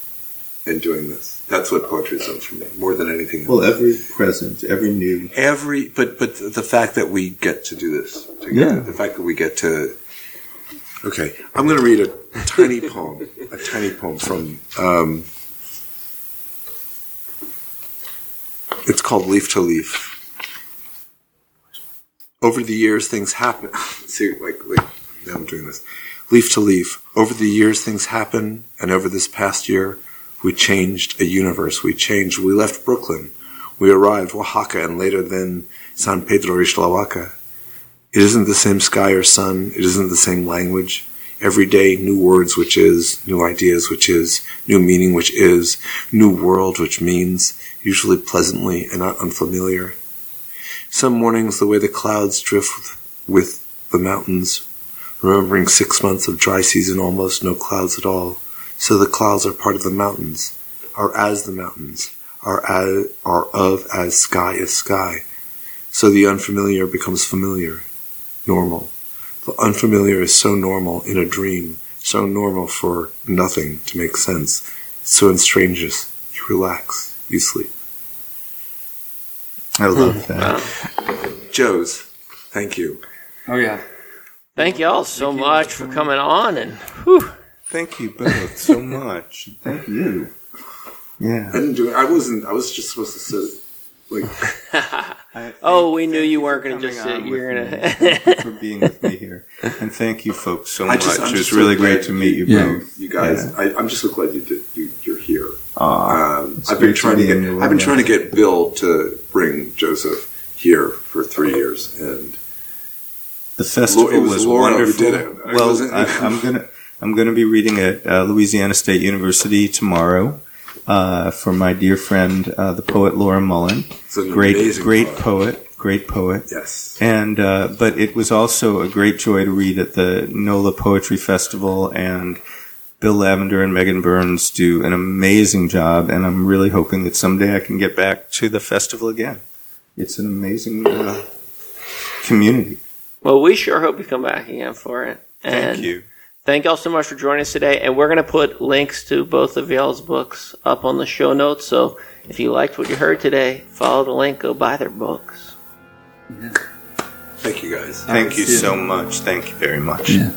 and doing this. That's what poetry done for me, more than anything else. Well, every present, every new. Every, but but the fact that we get to do this together, Yeah. the fact that we get to. Okay, I'm going to read a tiny poem, a tiny poem from. Um, it's called Leaf to Leaf. Over the years, things happen. [LAUGHS] See, like, like now I'm doing this. Leaf to leaf. Over the years, things happen, and over this past year, we changed a universe. We changed. We left Brooklyn. We arrived Oaxaca, and later then San Pedro Ixtlahuaca. It isn't the same sky or sun. It isn't the same language. Every day, new words, which is, new ideas, which is, new meaning, which is, new world, which means, usually pleasantly and not unfamiliar. Some mornings, the way the clouds drift with, with the mountains, remembering six months of dry season, almost no clouds at all. So the clouds are part of the mountains, are as the mountains, are as, are of as sky is sky. So the unfamiliar becomes familiar, normal. The unfamiliar is so normal in a dream, so normal for nothing to make sense. so in estranges. You relax, you sleep. I love hmm. that. Joe's, thank you. Oh yeah. Thank y'all so much for coming on, and whew, Thank you both so [LAUGHS] much. Thank you. Yeah. I didn't do it. I wasn't. I was just supposed to sit. Like, [LAUGHS] oh, we knew you weren't going to just sit. You're going to Thank for [LAUGHS] being with me here, and thank you folks so I much. just- I'm it was so really great to meet you Yeah. both. you guys, I, I'm just so glad you did. You, you're here. Aw, Um, I've been great to trying to get. I've been room. trying to get Bill to bring Joseph here for three years, and the festival It was was, Laura who wonderful. did it. It Well, I, I'm gonna I'm gonna be reading at uh, Louisiana State University tomorrow uh, for my dear friend, uh, the poet Laura Mullen. it's an Great, amazing great poem. poet, great poet. Yes. And uh, but it was also a great joy to read at the NOLA Poetry Festival, and Bill Lavender and Megan Burns do an amazing job, and I'm really hoping that someday I can get back to the festival again. It's an amazing uh, community. well, we sure hope you come back again for it. And Thank you. Thank y'all so much for joining us today. And we're going to put links to both of y'all's books up on the show notes. So if you liked what you heard today, follow the link, go buy their books. Yeah. Thank you guys. Thank you you. so much. Thank you very much. Yeah.